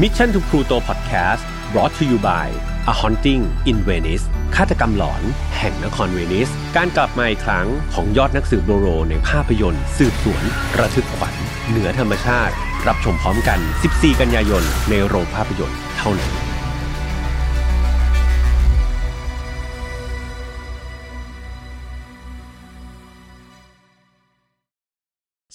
Mission to Pluto Podcast brought to you by A Haunting in Venice ฆาตกรรมหลอนแห่งนครเวนิส การกลับมาอีกครั้งของยอดนักสืบโบโร ในภาพยนตร์สืบสวน ระทึกขวัญเหนือธรรมชาติ รับชมพร้อมกัน 14 กันยายน ในโรงภาพยนตร์เท่านั้น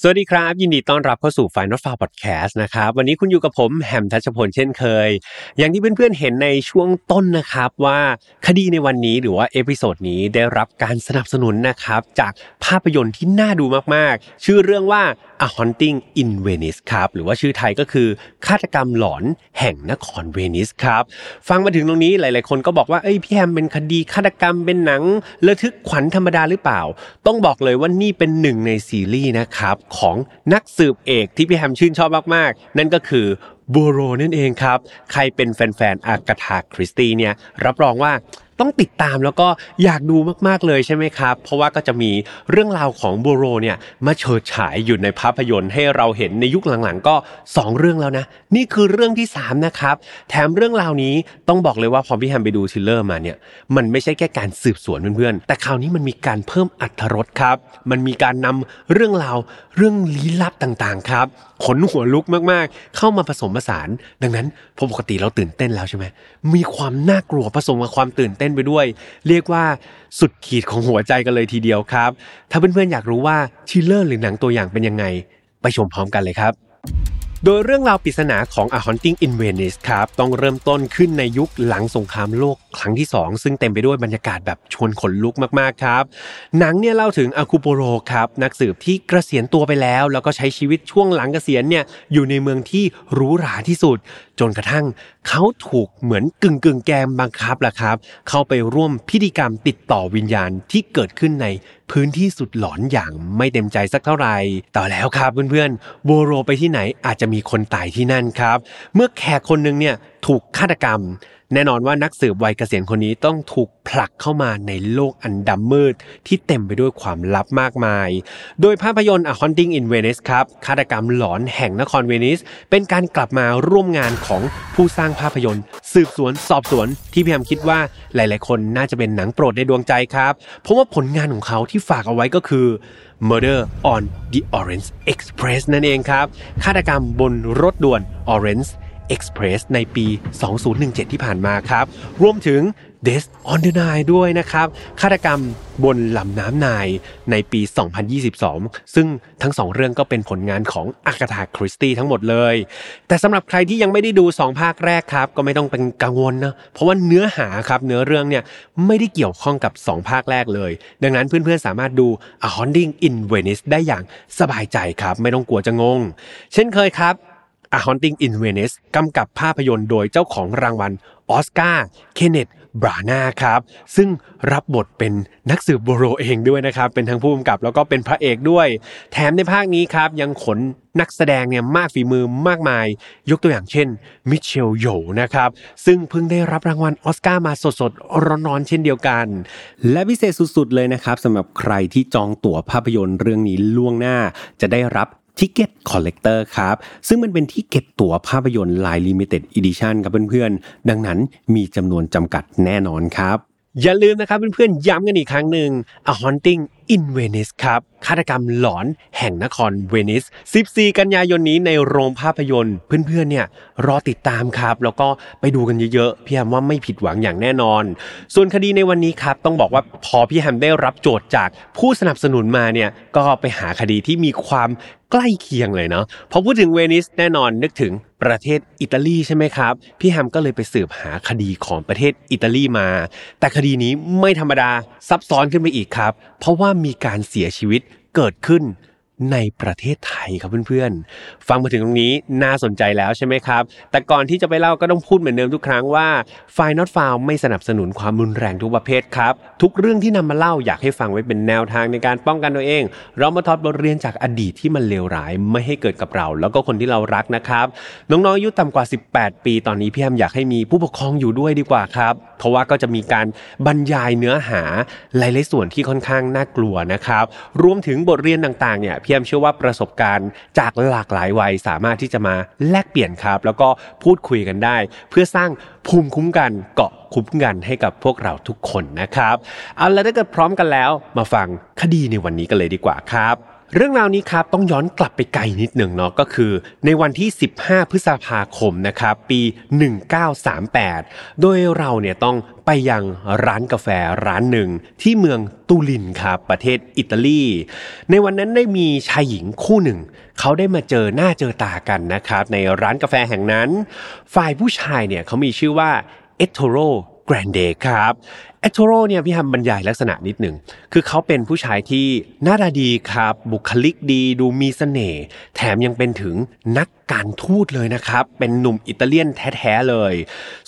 สวัสดีครับ ยินดีต้อนรับเข้าสู่ File Not Found Podcast นะครับวันนี้คุณอยู่กับผมแฮมทัชพลเช่นเคย อย่างที่เพื่อนๆเห็นในช่วงต้นนะครับว่าคดีในวันนี้หรือว่า episode นี้ได้รับการสนับสนุนนะครับจากภาพยนตร์ที่น่าดูมากๆ ชื่อเรื่องว่า A Haunting in Venice ครับหรือว่าชื่อไทยก็คือฆาตกรรมหลอนแห่งนครเวนิสครับฟังมาถึงตรงนี้หลาย ๆ คนก็บอกว่าเอ้ยพี่แฮมเป็นคดีฆาตกรรมเป็นหนังระทึกขวัญธรรมดาหรือเปล่า ต้องบอกเลยว่านี่เป็นหนึ่งในซีรีส์นะครับของนักสืบเอกที่พี่แฮมชื่นชอบมาก ๆ นั่นก็คือบูโรนั่นเองครับ ใครเป็นแฟนๆอากาธาคริสตี้เนี่ยรับรองว่า ต้องติดตามแล้วก็อยากดูมากๆเลยใช่ไหมครับ เพราะว่าก็จะมีเรื่องราวของบูโรเนี่ยมาเฉิดฉายอยู่ในภาพยนตร์ให้เราเห็นในยุคหลังๆ ก็ 2 เรื่องแล้วนะ นี่คือเรื่องที่ 3 นะครับ แถมเรื่องราวนี้ต้องบอกเลยว่าพอพี่แฮมไปดู trailer มาเนี่ยมันไม่ใช่แค่การสืบสวนเพื่อนๆแต่คราวนี้มันมีการเพิ่มอัตรสครับ มันมีการนำเรื่องราวเรื่องลี้ลับต่างๆครับขนหัวลุกมากๆ เข้ามาผสมผสาน ดังนั้นพอปกติเราตื่นเต้นแล้วใช่ไหมมีความน่ากลัวผสมกับความตื่นเต้นไปด้วย เรียกว่าสุดขีดของหัวใจกันเลยทีเดียวครับ ถ้าเพื่อนๆอยากรู้ว่า trailer หรือหนังตัวอย่างเป็นยังไง ไปชมพร้อมกันเลยครับโดยเรื่องราวปริศนาของ A Haunting in Venice ครับต้องเริ่มต้นขึ้นในยุคหลังสงครามโลกครั้งที่ 2 ซึ่งเต็มไปด้วยบรรยากาศแบบชวนขนลุกมากๆครับ หนังเนี่ยเล่าถึงอาคูโปโรครับนักสืบที่เกษียณตัวไปแล้ว แล้วก็ใช้ชีวิตช่วงหลังเกษียณเนี่ยอยู่ในเมืองที่หรูหราที่สุด จนกระทั่งเขาถูกเหมือนกึ่งกึ่งแกมบังคับล่ะครับ เข้าไปร่วมพิธีกรรมติดต่อวิญญาณที่เกิดขึ้นในพื้นที่สุดหลอนอย่างไม่เต็มใจสักเท่าไหร่ต่อแล้วครับเพื่อนๆโบโรไปที่ไหนอาจจะมีคนตายที่นั่นครับ เมื่อแขกคนหนึ่งเนี่ยถูกฆาตกรรม แน่นอนว่านักสืบวัยเกษียณคนนี้ต้องถูกผลักเข้ามาในโลกอันดำมืด ที่เต็มไปด้วยความลับมากมาย โดยภาพยนตร์ A Haunting in Venice ครับฆาตกรรมหลอนแห่งนครเวนิส เป็นการกลับมาร่วมงานของผู้สร้างภาพยนตร์ สืบสวนสอบสวนที่พี่แฮมคิดว่าหลาย ๆ คนน่าจะเป็นหนังโปรดในดวงใจครับ เพราะว่าผลงานของเขาที่ฝากเอาไว้ก็คือ Murder on the Orange Express นั่นเองครับฆาตกรรมบนรถด่วน Orange Express ในปี 2017 ที่ผ่านมาครับ รวมถึง Death on the Nile ด้วยนะครับ ฆาตกรรมบนลำน้ำนายในปี 2022 ซึ่งทั้งสองเรื่องก็เป็นผลงานของอากาธาคริสตี้ทั้งหมดเลย แต่สำหรับใครที่ยังไม่ได้ดู 2 ภาคแรกครับ ก็ไม่ต้องเป็นกังวลนะ เพราะว่าเนื้อหาครับ เนื้อเรื่องเนี่ยไม่ได้เกี่ยวข้องกับ 2 ภาคแรกเลย ดังนั้นเพื่อนๆสามารถดู A Haunting in Venice ได้อย่างสบายใจครับ ไม่ต้องกลัวจะงง เช่นเคยครับ A Haunting in Venice กำกับภาพยนตร์โดยเจ้าของรางวัลออสการ์เคนเนตบรานาครับซึ่งรับบทเป็นนักสืบโบโรเองด้วยนะครับ เป็นทั้งผู้กำกับแล้วก็เป็นพระเอกด้วย แถมในภาคนี้ครับยังขนนักแสดงเนี่ยมากฝีมือมากมาย ยกตัวอย่างเช่นมิเชลโหย่วนะครับซึ่งเพิ่งได้รับรางวัลออสการ์มาสดๆร้อนๆเช่นเดียวกัน และพิเศษสุดๆเลยนะครับสำหรับใครที่จองตั๋วภาพยนตร์เรื่องนี้ล่วงหน้าจะได้รับ ticket collector ครับ ซึ่งมันเป็นที่เก็บตั๋วภาพยนตร์ลาย limited edition ครับเพื่อนๆ ดังนั้นมีจำนวนจำกัดแน่นอนครับ อย่าลืมนะครับเพื่อนๆ ย้ำกันอีกครั้งหนึ่ง A Haunting in Venice ครับฆาตกรรมหลอนแห่งนครเวนิส 14 กันยายนนี้ในโรงภาพยนตร์ เพื่อนๆเนี่ยรอติดตามครับ แล้วก็ไปดูกันเยอะๆ พี่แฮมว่าไม่ผิดหวังอย่างแน่นอน ส่วนคดีในวันนี้ครับ ต้องบอกว่าพอพี่แฮมได้รับโจทย์จากผู้สนับสนุนมาเนี่ยก็ไปหาคดีที่มีความใกล้เคียงเลยเนาะพอพูดถึงเวนิสแน่นอนนึกถึงประเทศอิตาลีใช่ไหมครับ พี่แฮมก็เลยไปสืบหาคดีของประเทศอิตาลีมา แต่คดีนี้ไม่ธรรมดาซับซ้อนขึ้นไปอีกครับ เพราะว่ามีการเสียชีวิตเกิดขึ้น ในประเทศไทยครับเพื่อนๆ ฟังมาถึงตรงนี้น่าสนใจแล้วใช่ไหมครับ แต่ก่อนที่จะไปเล่าก็ต้องพูดเหมือนเดิมทุกครั้งว่าไฟนอตฟาวไม่สนับสนุนความรุนแรงทุกประเภทครับ ทุกเรื่องที่นำมาเล่าอยากให้ฟังไว้เป็นแนวทางในการป้องกันตัวเอง เรามาถอดบทเรียนจากอดีตที่มันเลวร้ายไม่ให้เกิดกับเรา แล้วก็คนที่เรารักนะครับ น้องๆอายุต่ำกว่า 18 ปี ตอนนี้พี่แอมอยากให้มีผู้ปกครองอยู่ด้วยดีกว่าครับ เพราะว่าก็จะมีการบรรยายเนื้อหาหลายๆส่วนที่ค่อนข้างน่ากลัวนะครับ รวมถึงบทเรียนต่างๆเนี่ยพี่แอมเชื่อว่าประสบการณ์จากหลากหลายวัยสามารถที่จะมาแลกเปลี่ยนครับ แล้วก็พูดคุยกันได้ เพื่อสร้างภูมิคุ้มกันเกาะคุ้มกันให้กับพวกเราทุกคนนะครับเอาละถ้าเกิดพร้อมกันแล้ว มาฟังคดีในวันนี้กันเลยดีกว่าครับ เรื่องราวนี้ครับต้องย้อนกลับไปไกลนิดหนึ่งเนาะก็คือ ในวันที่ 15 พฤษภาคมนะครับปี 1938 โดยเราเนี่ยต้องไปยังร้านกาแฟร้านหนึ่งที่เมืองตูรินครับประเทศอิตาลี ในวันนั้นได้มีชายหญิงคู่หนึ่ง เขาได้มาเจอหน้าเจอตากันนะครับในร้านกาแฟแห่งนั้น ฝ่ายผู้ชายเนี่ยเขามีชื่อว่าเอตโทโร แกรนเดครับเอโทโรเนี่ยพี่ฮัมบรรยายลักษณะนิดหนึ่งคือเขาเป็นผู้ชายที่หน้าตาดีครับ บุคลิกดีดูมีเสน่ห์แถมยังเป็นถึงนักการทูตเลยนะครับ เป็นหนุ่มอิตาเลียนแท้ๆเลย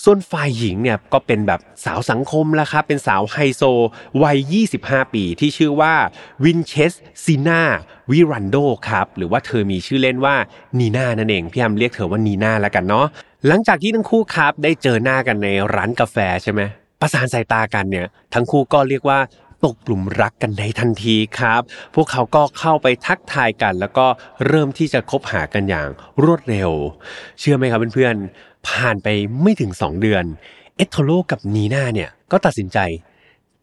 ส่วนฝ่ายหญิงเนี่ยก็เป็นแบบสาวสังคมล้วครับ เป็นสาวไฮโซ วัย 25 ปีที่ชื่อว่าวินเชสซีนาวิรันโดครับ หรือว่าเธอมีชื่อเล่นว่านีน่านั่นเอง พี่ฮัมเรียกเธอว่านีน่าแล้วกันเนาะ หลังจากที่ทั้งคู่ครับได้เจอหน้ากันในร้านกาแฟใช่ไหมประสานสายตากันเนี่ยทั้งคู่ก็เรียกว่าตกกลุ่มรักกันในทันทีครับ พวกเขาก็เข้าไปทักทายกัน แล้วก็เริ่มที่จะคบหากันอย่างรวดเร็ว เชื่อไหมครับเพื่อนๆผ่านไปไม่ถึง 2 เดือน เอทโทโลกับนีน่าเนี่ยก็ตัดสินใจ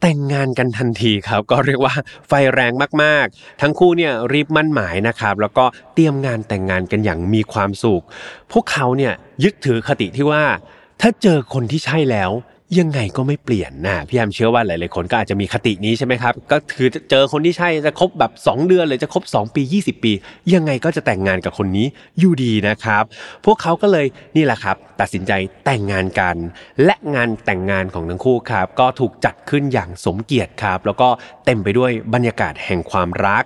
แต่งงานกันทันทีครับ ก็เรียกว่าไฟแรงมากๆ ทั้งคู่เนี่ยรีบมั่นหมายนะครับ แล้วก็เตรียมงานแต่งงานกันอย่างมีความสุข พวกเขาเนี่ยยึดถือคติที่ว่า ถ้าเจอคนที่ใช่แล้ว ยังไงก็ไม่เปลี่ยนนะพี่แอมเชื่อว่าหลาย ๆ คนก็อาจจะมีคตินี้ใช่ไหมครับ ก็คือเจอคนที่ใช่จะคบแบบ 2 เดือนหรือจะคบ 2 ปี 20 ปี ยังไงก็จะแต่งงานกับคนนี้อยู่ดีนะครับ พวกเขาก็เลยนี่แหละครับ ตัดสินใจแต่งงานกัน และงานแต่งงานของทั้งคู่ครับ ก็ถูกจัดขึ้นอย่างสมเกียรติครับ แล้วก็เต็มไปด้วยบรรยากาศแห่งความรัก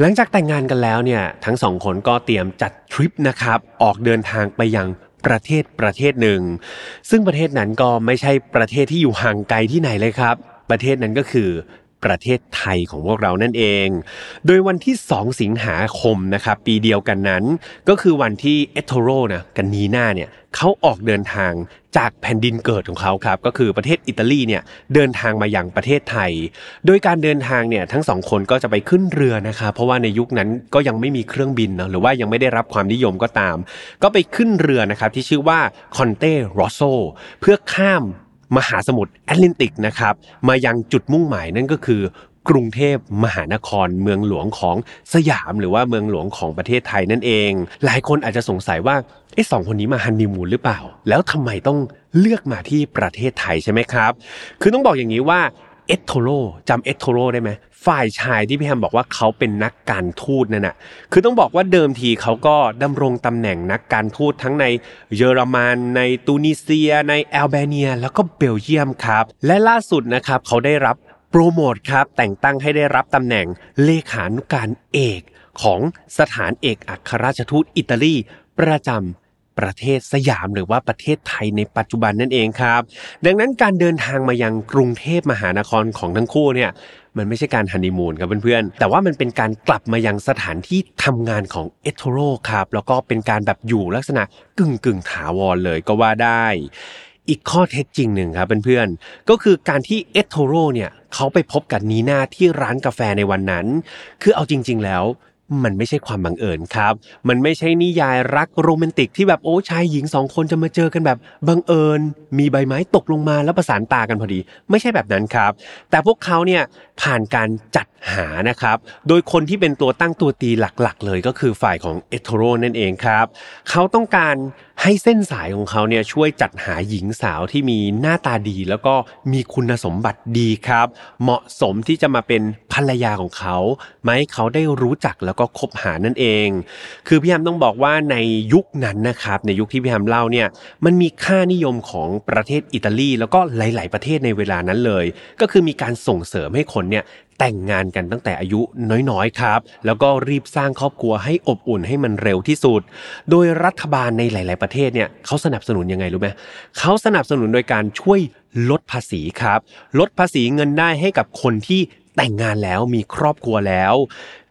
หลังจากแต่งงานกันแล้วเนี่ยทั้งสองคนก็เตรียมจัดทริปนะครับออกเดินทางไปยัง ประเทศประเทศหนึ่ง ซึ่งประเทศนั้นก็ไม่ใช่ประเทศที่อยู่ห่างไกลที่ไหนเลยครับ ประเทศนั้นก็คือ ประเทศไทยของพวกเรานั่นเอง โดยวันที่ 2 สิงหาคมนะครับปีเดียวกันนั้น ก็คือวันที่เอทโทโรนะกันนีนาเนี่ยเขาออกเดินทางจากแผ่นดินเกิดของเขาครับก็คือประเทศอิตาลีเนี่ยเดินทางมาอยังประเทศไทย โดยการเดินทางเนี่ยทั้งสองคนก็จะไปขึ้นเรือนะครับเพราะว่าในยุคนั้นก็ยังไม่มีเครื่องบินเนาะหรือว่ายังไม่ได้รับความนิยมก็ตาม ก็ไปขึ้นเรือนะครับที่ชื่อว่าคอนเต้โรโซเพื่อข้าม มหาสมุทรแอตแลนติกนะครับมายังจุดมุ่งหมายนั่นก็คือกรุงเทพมหานครเมืองหลวงของสยามหรือว่าเมืองหลวงของประเทศไทยนั่นเอง หลายคนอาจจะสงสัยว่าไอ้สองคนนี้มาฮันนีมูนหรือเปล่า แล้วทำไมต้องเลือกมาที่ประเทศไทยใช่ไหมครับ คือต้องบอกอย่างนี้ว่า เอทโทโรจำเอทโทโรได้ไหมฝ่ายชายที่พี่แฮมบอกว่าเขาเป็นนักการทูตนั่นน่ะคือต้องบอกว่าเดิมทีเขาก็ดำรงตำแหน่งนักการทูตทั้งในเยอรมันในตูนิเซีย ในแอลเบเนีย แล้วก็เบลเยียมครับ และล่าสุดนะครับเขาได้รับโปรโมทครับแต่งตั้งให้ได้รับตำแหน่งเลขานุการเอกของสถานเอกอัครราชทูตอิตาลีประจำ ประเทศสยามหรือว่าประเทศไทยในปัจจุบันนั่นเองครับ ดังนั้นการเดินทางมายังกรุงเทพมหานครของทั้งคู่เนี่ยมันไม่ใช่การฮันนีมูนครับเพื่อนๆ แต่ว่ามันเป็นการกลับมายังสถานที่ทำงานของเอทโรครับ แล้วก็เป็นการแบบอยู่ลักษณะกึ่งกึ่งถาวรเลยก็ว่าได้ อีกข้อเท็จจริงหนึ่งครับเพื่อนๆ ก็คือการที่เอทโทโรเนี่ยเขาไปพบกับนีนาที่ร้านกาแฟในวันนั้น คือเอาจริง ๆ แล้ว มันไม่ใช่ความบังเอิญครับ มันไม่ใช่นิยายรักโรแมนติกที่แบบโอ้ชายหญิงสองคนจะมาเจอกันแบบบังเอิญ มีใบไม้ตกลงมาแล้วประสานตากันพอดี ไม่ใช่แบบนั้นครับ แต่พวกเขาเนี่ยผ่านการจัดหานะครับ โดยคนที่เป็นตัวตั้งตัวตีหลักๆ เลยก็คือฝ่ายของเอทโรนั่นเองครับ เขาต้องการ ให้เส้นสายของเขาเนี่ยช่วยจัดหาหญิงสาวที่มีหน้าตาดี แล้วก็มีคุณสมบัติดีครับ เหมาะสมที่จะมาเป็นภรรยาของเขามาให้เขาได้รู้จักแล้วก็คบหานั่นเอง คือพี่แฮมต้องบอกว่าในยุคนั้นนะครับในยุคที่พี่แฮมเล่าเนี่ยมันมีค่านิยมของประเทศอิตาลี แล้วก็หลาย ๆ ประเทศในเวลานั้นเลย ก็คือมีการส่งเสริมให้คนเนี่ย แต่งงานกันตั้งแต่อายุน้อยๆครับ แล้วก็รีบสร้างครอบครัวให้อบอุ่นให้มันเร็วที่สุด โดยรัฐบาลในหลาย ๆประเทศเนี่ยเขาสนับสนุนยังไงรู้ไหมเขาสนับสนุนโดยการช่วยลดภาษีครับ ลดภาษีเงินได้ให้กับคนที่แต่งงานแล้วมีครอบครัวแล้ว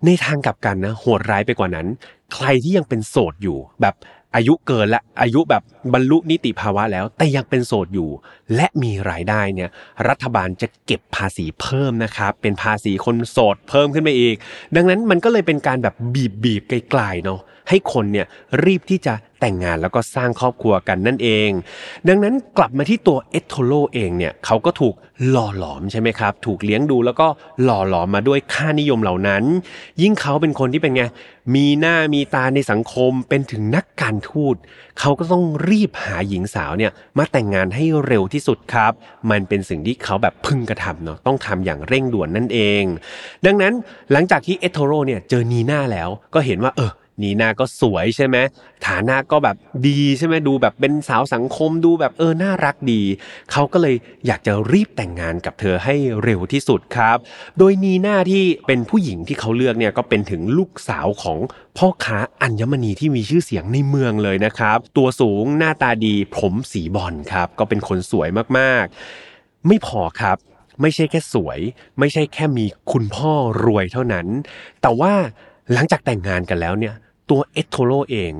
ในทางกลับกันนะโหดร้ายไปกว่านั้น ใครที่ยังเป็นโสดอยู่แบบ อายุเกินและอายุแบบบรรลุนิติภาวะแล้ว แต่ยังเป็นโสดอยู่ และมีรายได้เนี่ยรัฐบาลจะเก็บภาษีเพิ่มนะครับเป็นภาษีคนโสดเพิ่มขึ้นไปอีก ดังนั้นมันก็เลยเป็นการแบบบีบบีบไกลๆเนาะ ให้คนเนี่ยรีบที่จะแต่งงานแล้วก็สร้างครอบครัวกันนั่นเอง ดังนั้นกลับมาที่ตัวเอโทโลเองเนี่ยเขาก็ถูกหล่อหลอมใช่ไหมครับ ถูกเลี้ยงดูแล้วก็หล่อหลอมมาด้วยค่านิยมเหล่านั้น ยิ่งเขาเป็นคนที่เป็นไงมีหน้ามีตาในสังคมเป็นถึงนักการทูตเขาก็ต้องรีบหาหญิงสาวเนี่ยมาแต่งงานให้เร็วที่สุดครับ มันเป็นสิ่งที่เขาแบบพึงกระทำเนาะต้องทำอย่างเร่งด่วนนั่นเอง ดังนั้นหลังจากที่เอโทโรเนี่ยเจอนีน่าแล้วก็เห็นว่าเออ นีนาก็สวยใช่ไหมฐานะก็แบบดีใช่ไหมดูแบบเป็นสาวสังคมดูแบบเออน่ารักดี เขาก็เลยอยากจะรีบแต่งงานกับเธอให้เร็วที่สุดครับ โดยนีนาที่เป็นผู้หญิงที่เขาเลือกเนี่ยก็เป็นถึงลูกสาวของพ่อค้าอัญมณีที่มีชื่อเสียงในเมืองเลยนะครับ ตัวสูงหน้าตาดีผมสีบอลครับ ก็เป็นคนสวยมากๆ ไม่พอครับไม่ใช่แค่สวย ไม่ใช่แค่มีคุณพ่อรวยเท่านั้น แต่ว่าหลังจากแต่งงานกันแล้วเนี่ย ตัวเอโทโรเอง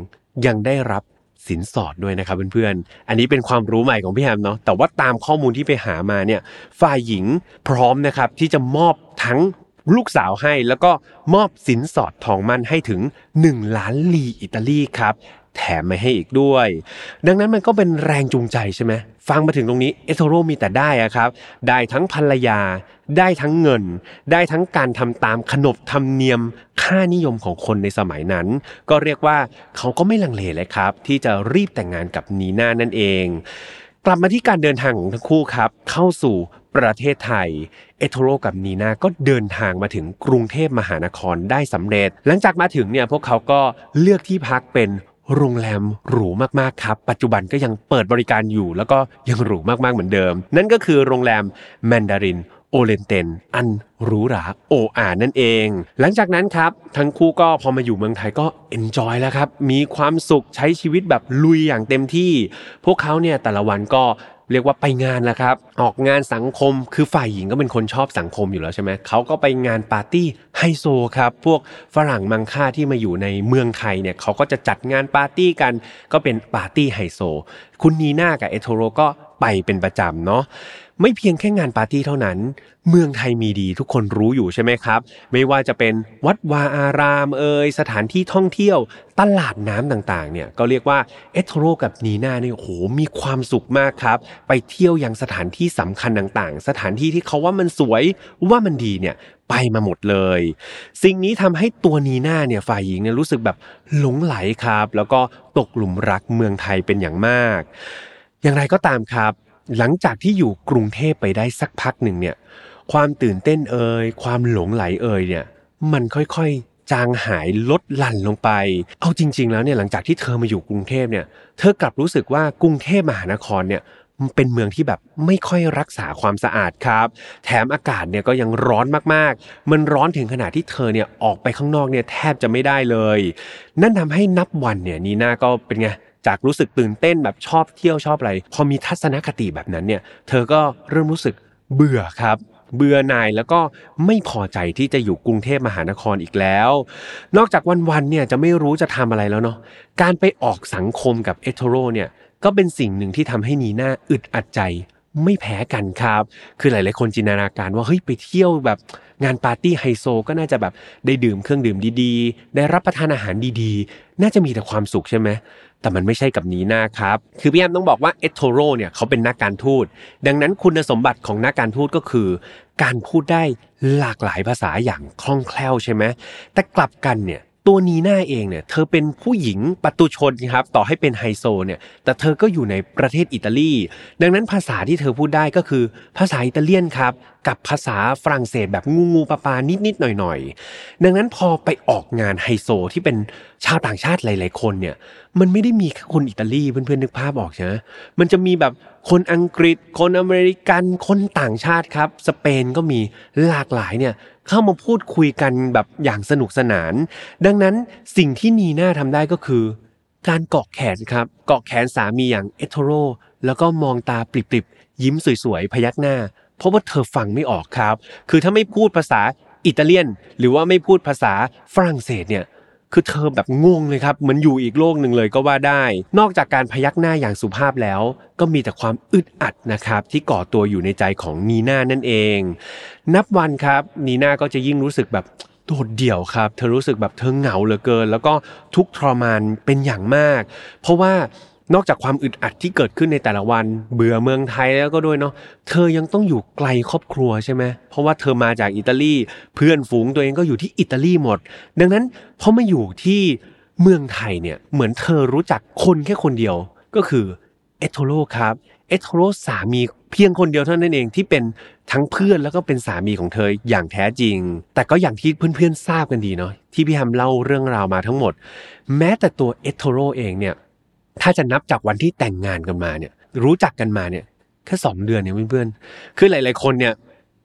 ยังได้รับสินสอดด้วยนะครับเพื่อนๆ อันนี้เป็นความรู้ใหม่ของพี่แฮมเนาะ แต่ว่าตามข้อมูลที่ไปหามาเนี่ย ฝ่ายหญิงพร้อมนะครับที่จะมอบทั้งลูกสาวให้แล้วก็มอบสินสอดทองมั่นให้ถึง 1 ล้านลีอิตาลีครับ แถมมาให้อีกด้วย ดังนั้นมันก็เป็นแรงจูงใจใช่ไหม ฟังมาถึงตรงนี้เอโทโรมีแต่ได้อะครับ ได้ทั้งภรรยา ได้ทั้งเงิน ได้ทั้งการทำตามขนบธรรมเนียมค่านิยมของคนในสมัยนั้น ก็เรียกว่าเขาก็ไม่ลังเลเลยครับ ที่จะรีบแต่งงานกับนีน่านั่นเอง กลับมาที่การเดินทางของทั้งคู่ครับ เข้าสู่ประเทศไทย เอทโทเรกับนีน่าก็เดินทางมาถึงกรุงเทพมหานครได้สำเร็จ หลังจากมาถึงเนี่ยพวกเขาก็เลือกที่พักเป็น โรงแรมหรูมากๆครับ ปัจจุบันก็ยังเปิดบริการอยู่ แล้วก็ยังหรูมากๆเหมือนเดิม นั่นก็คือโรงแรมแมนดารินโอเรียนเต็ลอันหรูหราโออ่านั่นเอง หลังจากนั้นครับทั้งคู่ก็พอมาอยู่เมืองไทยก็ enjoy แล้วครับ มีความสุขใช้ชีวิตแบบลุยอย่างเต็มที่ พวกเขาเนี่ยแต่ละวันก็ เรียกว่าไปงานแล้วครับ ออกงานสังคมคือฝ่ายหญิงก็เป็นคนชอบสังคมอยู่แล้วใช่ไหมเขาก็ไปงานปาร์ตี้ไฮโซครับ พวกฝรั่งมังค่าที่มาอยู่ในเมืองไทยเนี่ยเขาก็จะจัดงานปาร์ตี้กัน ก็เป็นปาร์ตี้ไฮโซ คุณนีน่ากับเอทโทเรก็ไปเป็นประจำเนาะ ไม่เพียงแค่งานปาร์ตี้เท่านั้น เมืองไทยมีดีทุกคนรู้อยู่ใช่ไหมครับ ไม่ว่าจะเป็นวัดวาอารามเอ่ยสถานที่ท่องเที่ยว ตลาดน้ำต่างๆเนี่ยก็เรียกว่าเอทโรกับนีน่าเนี่ยโหมีความสุขมากครับ ไปเที่ยวยังสถานที่สำคัญต่างๆ สถานที่ที่เขาว่ามันสวยว่ามันดีเนี่ยไปมาหมดเลย สิ่งนี้ทำให้ตัวนีน่าเนี่ยฝ่ายหญิงเนี่ยรู้สึกแบบหลงไหลครับ แล้วก็ตกหลุมรักเมืองไทยเป็นอย่างมาก อย่างไรก็ตามครับ หลังจากที่อยู่กรุงเทพไปได้สักพักหนึ่งเนี่ย ความตื่นเต้นเอ่ยความหลงไหลเอ่ยเนี่ย มันค่อยๆ จางหายลดหลั่นลงไป เอาจริง ๆ แล้วเนี่ยหลังจากที่เธอมาอยู่กรุงเทพเนี่ย เธอกลับรู้สึกว่ากรุงเทพมหานครเนี่ยเป็นเมืองที่แบบไม่ค่อยรักษาความสะอาดครับ แถมอากาศเนี่ยก็ยังร้อนมากๆ มันร้อนถึงขนาดที่เธอเนี่ยออกไปข้างนอกเนี่ยแทบจะไม่ได้เลย นั่นทำให้นับวันเนี่ยนีน่าก็เป็นไง จากรู้สึกตื่นเต้นแบบชอบเที่ยวชอบอะไร พอมีทัศนคติแบบนั้นเนี่ยเธอก็เริ่มรู้สึกเบื่อครับเบื่อหน่ายแล้วก็ไม่พอใจที่จะอยู่กรุงเทพมหานครอีกแล้ว นอกจากวันๆเนี่ยจะไม่รู้จะทำอะไรแล้วเนาะการไปออกสังคมกับเอโทโรเนี่ยก็เป็นสิ่งหนึ่งที่ทำให้นีน่าอึดอัดใจไม่แพ้กันครับ คือหลาย ๆ คนจินตนาการว่าเฮ้ยไปเที่ยวแบบงานปาร์ตี้ไฮโซก็น่าจะแบบได้ดื่มเครื่องดื่มดีๆ ได้รับประทานอาหารดีๆ น่าจะมีแต่ความสุขใช่ไหม แต่มันไม่ใช่กับนีน่าครับ คือพี่แอมต้องบอกว่าเอโทโรเนี่ยเขาเป็นนักการทูต ดังนั้นคุณสมบัติของนักการทูตก็คือ การพูดได้หลากหลายภาษาอย่างคล่องแคล่วใช่ไหมแต่กลับกันเนี่ย ตัวนีน่าเองเนี่ยเธอเป็นผู้หญิงปตุชนครับต่อให้เป็นไฮโซเนี่ยแต่เธอก็อยู่ในประเทศอิตาลี ดังนั้นภาษาที่เธอพูดได้ก็คือภาษาอิตาเลียนครับกับภาษาฝรั่งเศสแบบงูงูปลาปานิดนิดหน่อยหน่อยดังนั้นพอไปออกงานไฮโซที่เป็นชาวต่างชาติหลาย ๆ คนเนี่ยมันไม่ได้มีแค่คนอิตาลีเพื่อนๆนึกภาพออกใช่ไหมมันจะมีแบบคนอังกฤษ คนอเมริกัน คนต่างชาติครับ สเปนก็มีหลากหลายเนี่ยเข้ามาพูดคุยกันแบบอย่างสนุกสนาน ดังนั้นสิ่งที่นีน่าทำได้ก็คือ การเกาะแขนครับ เกาะแขนสามีอย่างเอโทโรแล้วก็มองตาปริบๆ ยิ้มสวยๆ พยักหน้า เพราะว่าเธอฟังไม่ออกครับ คือถ้าไม่พูดภาษาอิตาเลียน หรือว่าไม่พูดภาษาฝรั่งเศสเนี่ย คือเธอแบบงงเลยครับเหมือนอยู่อีกโลกหนึ่งเลยก็ว่าได้ นอกจากการพยักหน้าอย่างสุภาพแล้ว ก็มีแต่ความอึดอัดนะครับที่ก่อตัวอยู่ในใจของนีน่านั่นเอง นับวันครับนีน่าก็จะยิ่งรู้สึกแบบโดดเดี่ยวครับ เธอรู้สึกแบบเธอเหงาเหลือเกิน แล้วก็ทุกทรมานเป็นอย่างมาก เพราะว่า นอกจากความอึดอัดที่เกิดขึ้นในแต่ละวัน เบื่อเมืองไทยแล้วก็ด้วยเนาะเธอยังต้องอยู่ไกลครอบครัวใช่ไหมเพราะว่าเธอมาจากอิตาลีเพื่อนฝูงตัวเองก็อยู่ที่อิตาลีหมด ดังนั้นพอมาอยู่ที่เมืองไทยเนี่ยเหมือนเธอรู้จักคนแค่คนเดียวก็คือเอโทโรครับเอโทโรสามีเพียงคนเดียวเท่านั้นเองที่เป็นทั้งเพื่อนแล้วก็เป็นสามีของเธออย่างแท้จริง แต่ก็อย่างที่เพื่อนๆทราบกันดีเนาะที่พี่ฮัมเล่าเรื่องราวมาทั้งหมด แม้แต่ตัวเอโทโรเองเนี่ย ถ้าจะนับจากวันที่แต่งงานกันมาเนี่ย รู้จักกันมาเนี่ยแค่สองเดือนเนี่ยเพื่อนๆคือหลาย ๆ คนเนี่ย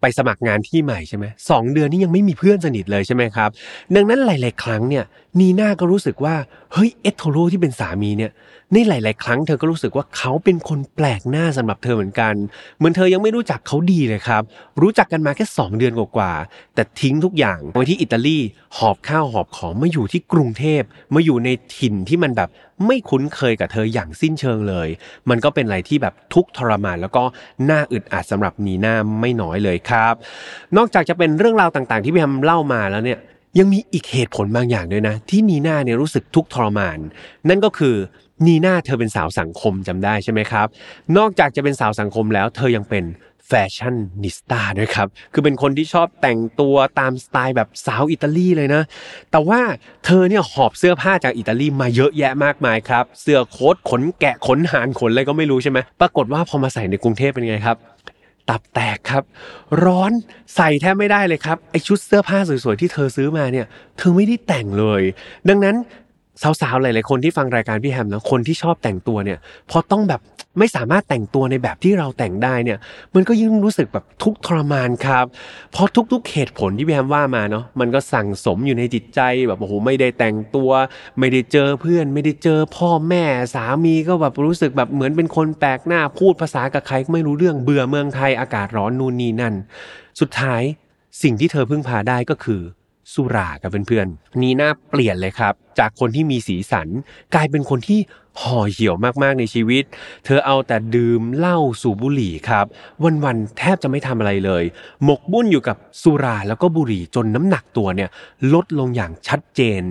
ไปสมัครงานที่ใหม่ใช่ไหมสองเดือนนี้ยังไม่มีเพื่อนสนิทเลยใช่ไหมครับ ดังนั้นหลาย ๆ ครั้งเนี่ยนีน่าก็รู้สึกว่าเฮ้ยเอโทโรที่เป็นสามีเนี่ยในหลาย ๆ ครั้งเธอก็รู้สึกว่าเขาเป็นคนแปลกหน้าสำหรับเธอเหมือนกัน เหมือนเธอยังไม่รู้จักเขาดีเลยครับ รู้จักกันมาแค่ 2 เดือนกว่าๆแต่ทิ้งทุกอย่างไปที่อิตาลีหอบข้าวหอบของมาอยู่ที่กรุงเทพมาอยู่ในถิ่นที่มันแบบไม่คุ้นเคยกับเธออย่างสิ้นเชิงเลย มันก็เป็นอะไรที่แบบทุกทรมานแล้วก็น่าอึดอัดสำหรับนีน่าไม่น้อยเลยครับ นอกจากจะเป็นเรื่องราวต่างๆ ที่พี่ทำเล่ามาแล้วเนี่ยยังมีอีกเหตุผลบางอย่างด้วยนะ ที่นีน่าเนี่ยรู้สึกทุกทรมาน นั่นก็คือนีน่าเธอเป็นสาวสังคมจำได้ใช่ไหมครับ นอกจากจะเป็นสาวสังคมแล้ว เธอยังเป็น แฟชั่นนิสต้าด้วยครับ คือเป็นคนที่ชอบแต่งตัวตามสไตล์แบบสาวอิตาลีเลยนะ แต่ว่าเธอเนี่ยหอบเสื้อผ้าจากอิตาลีมาเยอะแยะมากมายครับ เสื้อโค้ทขนแกะขนหานขนอะไรก็ไม่รู้ใช่ไหม ปรากฏว่าพอมาใส่ในกรุงเทพเป็นไงครับ ตับแตกครับ ร้อนใส่แทบไม่ได้เลยครับ ไอชุดเสื้อผ้าสวยๆที่เธอซื้อมาเนี่ย เธอไม่ได้แต่งเลย ดังนั้นสาวๆ หลายๆ คนที่ฟังรายการพี่แฮมนะ คนที่ชอบแต่งตัวเนี่ย พอต้องแบบ ไม่สามารถแต่งตัวในแบบที่เราแต่งได้เนี่ย มันก็ยิ่งรู้สึกแบบทุกทรมานครับ เพราะทุกๆเหตุผลที่พี่แฮมว่ามาเนาะมันก็สั่งสมอยู่ในจิตใจแบบโอ้โหไม่ได้แต่งตัว ไม่ได้เจอเพื่อน ไม่ได้เจอพ่อแม่สามีก็แบบรู้สึกแบบเหมือนเป็นคนแปลกหน้าพูดภาษากับใครไม่รู้เรื่องเบื่อเมืองไทยอากาศร้อนนู่นนี่นั่น สุดท้ายสิ่งที่เธอพึ่งพาได้ก็คือ สุรากับเพื่อนๆนีน่าเปลี่ยนเลยครับ จากคนที่มีสีสัน กลายเป็นคนที่ห่อเหี่ยวมากๆในชีวิต เธอเอาแต่ดื่มเหล้าสูบบุหรี่ครับ วันๆแทบจะไม่ทำอะไรเลย หมกบุ่นอยู่กับสุราแล้วก็บุหรี่จนน้ำหนักตัวเนี่ยลดลงอย่างชัดเจน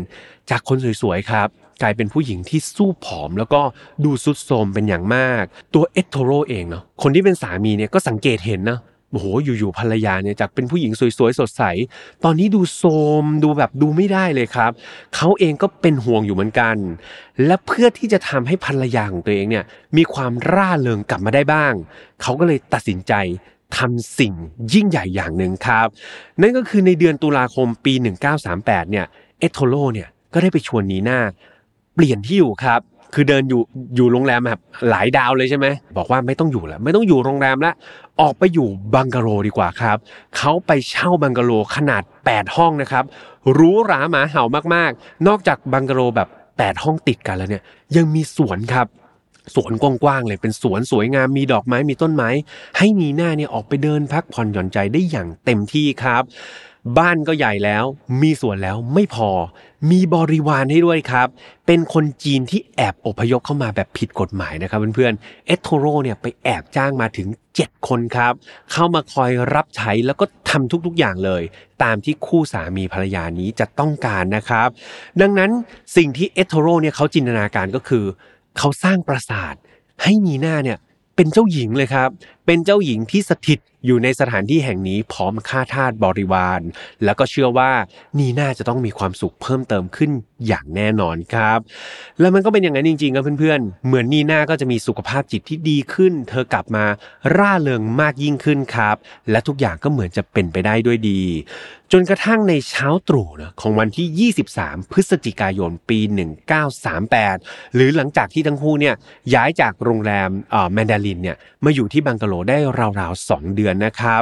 จากคนสวยๆครับกลายเป็นผู้หญิงที่สู้ผอมแล้วก็ดูสุดโทมเป็นอย่างมาก ตัวเอตโทโรเองเนาะคนที่เป็นสามีเนี่ยก็สังเกตเห็นนะ โอ้โหอยู่ๆภรรยาเนี่ยจากเป็นผู้หญิงสวยๆสดใส ตอนนี้ดูโทมดูแบบดูไม่ได้เลยครับเขาเองก็เป็นห่วงอยู่เหมือนกัน และเพื่อที่จะทำให้ภรรยาของตัวเองเนี่ยมีความร่าเริงกลับมาได้บ้างเขาก็เลยตัดสินใจทำสิ่งยิ่งใหญ่อย่างหนึ่งครับ นั่นก็คือในเดือนตุลาคมปี 1938เนี่ยเอโทโลเนี่ยก็ได้ไปชวนนีน่าเปลี่ยนที่อยู่ครับ คือเดินอยู่อยู่โรงแรมแบบหลายดาวเลยใช่ไหมบอกว่าไม่ต้องอยู่แล้วไม่ต้องอยู่โรงแรมแล้วออกไปอยู่บังกะโลดีกว่าครับเขาไปเช่าบังกะโลขนาด 8 ห้องนะครับรู้หราหมาเห่ามากๆ นอกจากบังกะโลแบบ 8 ห้องติดกันแล้วเนี่ยยังมีสวนครับสวนกว้างๆเลยเป็นสวนสวยงามมีดอกไม้มีต้นไม้ ให้นีหน้าเนี่ยออกไปเดินพักผ่อนหย่อนใจได้อย่างเต็มที่ครับ บ้านก็ใหญ่แล้ว มีสวนแล้วไม่พอ มีบริวารให้ด้วยครับ เป็นคนจีนที่แอบอพยพเข้ามาแบบผิดกฎหมายนะครับเพื่อนๆเอทโทโรเนี่ยไปแอบจ้างมาถึง 7 คนครับ เข้ามาคอยรับใช้แล้วก็ทำทุกๆอย่างเลย ตามที่คู่สามีภรรยานี้จะต้องการนะครับ ดังนั้นสิ่งที่เอทโทโรเนี่ยเขาจินตนาการก็คือ เขาสร้างปราสาทให้นีน่าเนี่ยเป็นเจ้าหญิงเลยครับเป็นเจ้าหญิงที่สถิตอยู่ในสถานที่แห่งนี้พร้อมค่าทาสบริวาร แล้วก็เชื่อว่านีน่าจะต้องมีความสุขเพิ่มเติมขึ้นอย่างแน่นอนครับ แล้วมันก็เป็นอย่างนั้นจริงๆครับเพื่อนๆ เหมือนนีน่าก็จะมีสุขภาพจิตที่ดีขึ้น เธอกลับมาร่าเริงมากยิ่งขึ้นครับ และทุกอย่างก็เหมือนจะเป็นไปได้ด้วยดี จนกระทั่งในเช้าตรู่นะของวันที่ 23 พฤศจิกายนปี 1938 หรือหลังจากที่ทั้งคู่เนี่ยย้ายจากโรงแรมแมนดารินเนี่ยมาอยู่ที่บังกะโลได้ราวๆ2เดือนนะครับ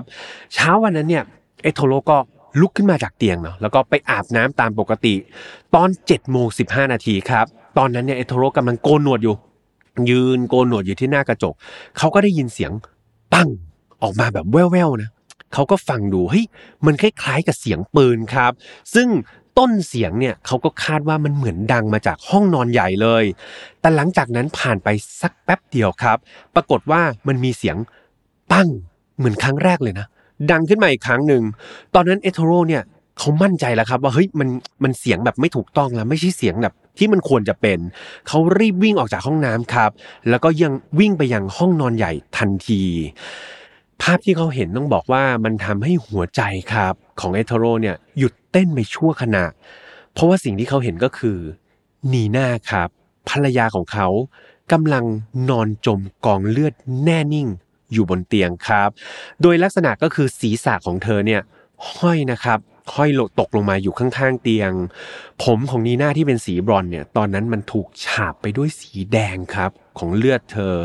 เช้าวันนั้นเนี่ยเอโทโรก็ลุกขึ้นมาจากเตียงเนาะแล้วก็ไปอาบน้ำตามปกติ ตอน7จ็ดโมงสินาทีครับ ตอนนั้นเนี่ยเอโทโรกำลังโกนหนวดอยู่ ยืนโกนหนวดอยู่ที่หน้ากระจก เขาก็ได้ยินเสียงปังออกมาแบบแว่วๆนะเขาก็ฟังดูเฮ้ยมันคล้ายๆกับเสียงปืนครับ ซึ่งต้นเสียงเนี่ยเขาก็คาดว่ามันเหมือนดังมาจากห้องนอนใหญ่เลย แต่หลังจากนั้นผ่านไปสักแป๊บเดียวครับ ปรากฏว่ามันมีเสียง ปั้งเหมือนครั้งแรกเลยนะ ดังขึ้นมาอีกครั้งหนึ่ง ตอนนั้นเอโทโรเนี่ยเขามั่นใจแล้วครับ ว่าเฮ้ยมันมันเสียงแบบไม่ถูกต้องแล้ว ไม่ใช่เสียงแบบที่มันควรจะเป็น เขารีบวิ่งออกจากห้องน้ำครับ แล้วก็ยังวิ่งไปยังห้องนอนใหญ่ทันที ภาพที่เขาเห็นต้องบอกว่ามันทำให้หัวใจครับ ของเอโทโรเนี่ยหยุดเต้นไปชั่วขณะ เพราะว่าสิ่งที่เขาเห็นก็คือนีน่าครับ ภรรยาของเขากำลังนอนจมกองเลือดแน่นิ่ง อยู่บนเตียงครับ โดยลักษณะก็คือศีรษะของเธอเนี่ยห้อยนะครับ ห้อยตกลงมาอยู่ข้างๆเตียง ผมของนีน่าที่เป็นสีบรอนเนี่ย ตอนนั้นมันถูกฉาบไปด้วยสีแดงครับของเลือดเธอ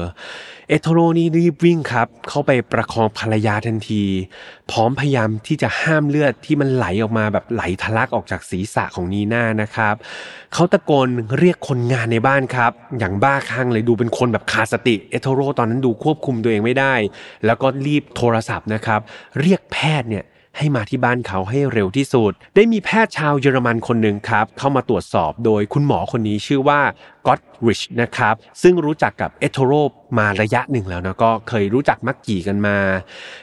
เอโทโรนี่รีบวิ่งครับ เข้าไปประคองภรรยาทันที พร้อมพยายามที่จะห้ามเลือดที่มันไหลออกมาแบบไหลทะลักออกจากศีรษะของนีน่านะครับ เขาตะโกนเรียกคนงานในบ้านครับ อย่างบ้าคลั่งเลยดูเป็นคนแบบขาดสติ เอโทโรตอนนั้นดูควบคุมตัวเองไม่ได้ แล้วก็รีบโทรศัพท์นะครับ เรียกแพทย์เนี่ย ให้มาที่บ้านเขาให้เร็วที่สุด ได้มีแพทย์ชาวเยอรมันคนหนึ่งครับ เข้ามาตรวจสอบโดยคุณหมอคนนี้ชื่อว่าก็อตริชนะครับ ซึ่งรู้จักกับเอโทโรมาระยะหนึ่งแล้วนะก็เคยรู้จักมักกี่กันมา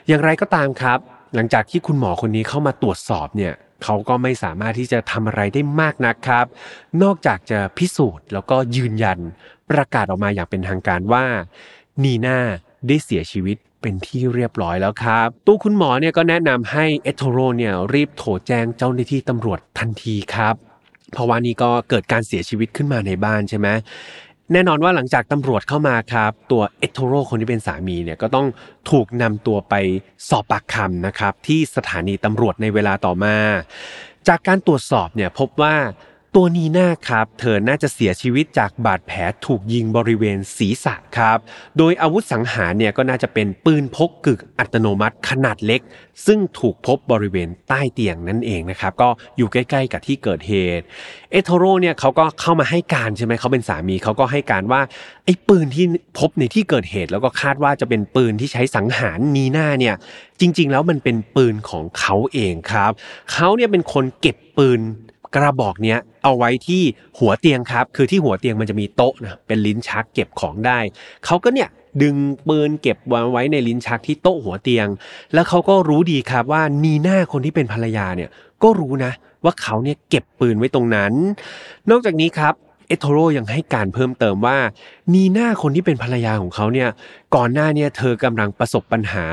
อย่างไรก็ตามครับ หลังจากที่คุณหมอคนนี้เข้ามาตรวจสอบเนี่ยเขาก็ไม่สามารถที่จะทำอะไรได้มากนักครับ นอกจากจะพิสูจน์แล้วก็ยืนยันประกาศออกมาอย่างเป็นทางการว่านีน่าได้เสียชีวิต เป็นที่เรียบร้อยแล้วครับตู้คุณหมอเนี่ยก็แนะนำให้เอโทโรเนี่ยรีบโทรแจ้งเจ้าหน้าที่ตำรวจทันทีครับเพราะว่านี่ก็เกิดการเสียชีวิตขึ้นมาในบ้านใช่ไหมแน่นอนว่าหลังจากตำรวจเข้ามาครับ ตัวเอโทโรคนที่เป็นสามีเนี่ยก็ต้องถูกนำตัวไปสอบปากคำนะครับ ที่สถานีตำรวจในเวลาต่อมา จากการตรวจสอบเนี่ยพบว่า ตัวนีน่าครับ เธอน่าจะเสียชีวิตจากบาดแผลถูกยิงบริเวณศีรษะครับ โดยอาวุธสังหารเนี่ยก็น่าจะเป็นปืนพกกึกอัตโนมัติขนาดเล็ก ซึ่งถูกพบบริเวณใต้เตียงนั่นเองนะครับ ก็อยู่ใกล้ ๆ กับที่เกิดเหตุ เอโทโรเนี่ยเขาก็เข้ามาให้การใช่ไหมเขาเป็นสามีเขาก็ให้การว่าไอ้ปืนที่พบในที่เกิดเหตุ แล้วก็คาดว่าจะเป็นปืนที่ใช้สังหารนีน่าเนี่ยจริง ๆ แล้วมันเป็นปืนของเขาเองครับเขาเนี่ยเป็นคนเก็บปืน กระบอกเนี้ยเอาไว้ที่หัวเตียงครับ คือที่หัวเตียงมันจะมีโต๊ะนะเป็นลิ้นชักเก็บของได้เขาก็เนี่ยดึงปืนเก็บวางไว้ในลิ้นชักที่โต๊ะหัวเตียง แล้วเขาก็รู้ดีครับว่านีน่าคนที่เป็นภรรยาเนี่ยก็รู้นะ ว่าเขาเนี่ยเก็บปืนไว้ตรงนั้น นอกจากนี้ครับ เอโทโรยังให้การเพิ่มเติมว่านีน่าคนที่เป็นภรรยาของเขาเนี่ยก่อนหน้าเนี่ยเธอกำลังประสบปัญหา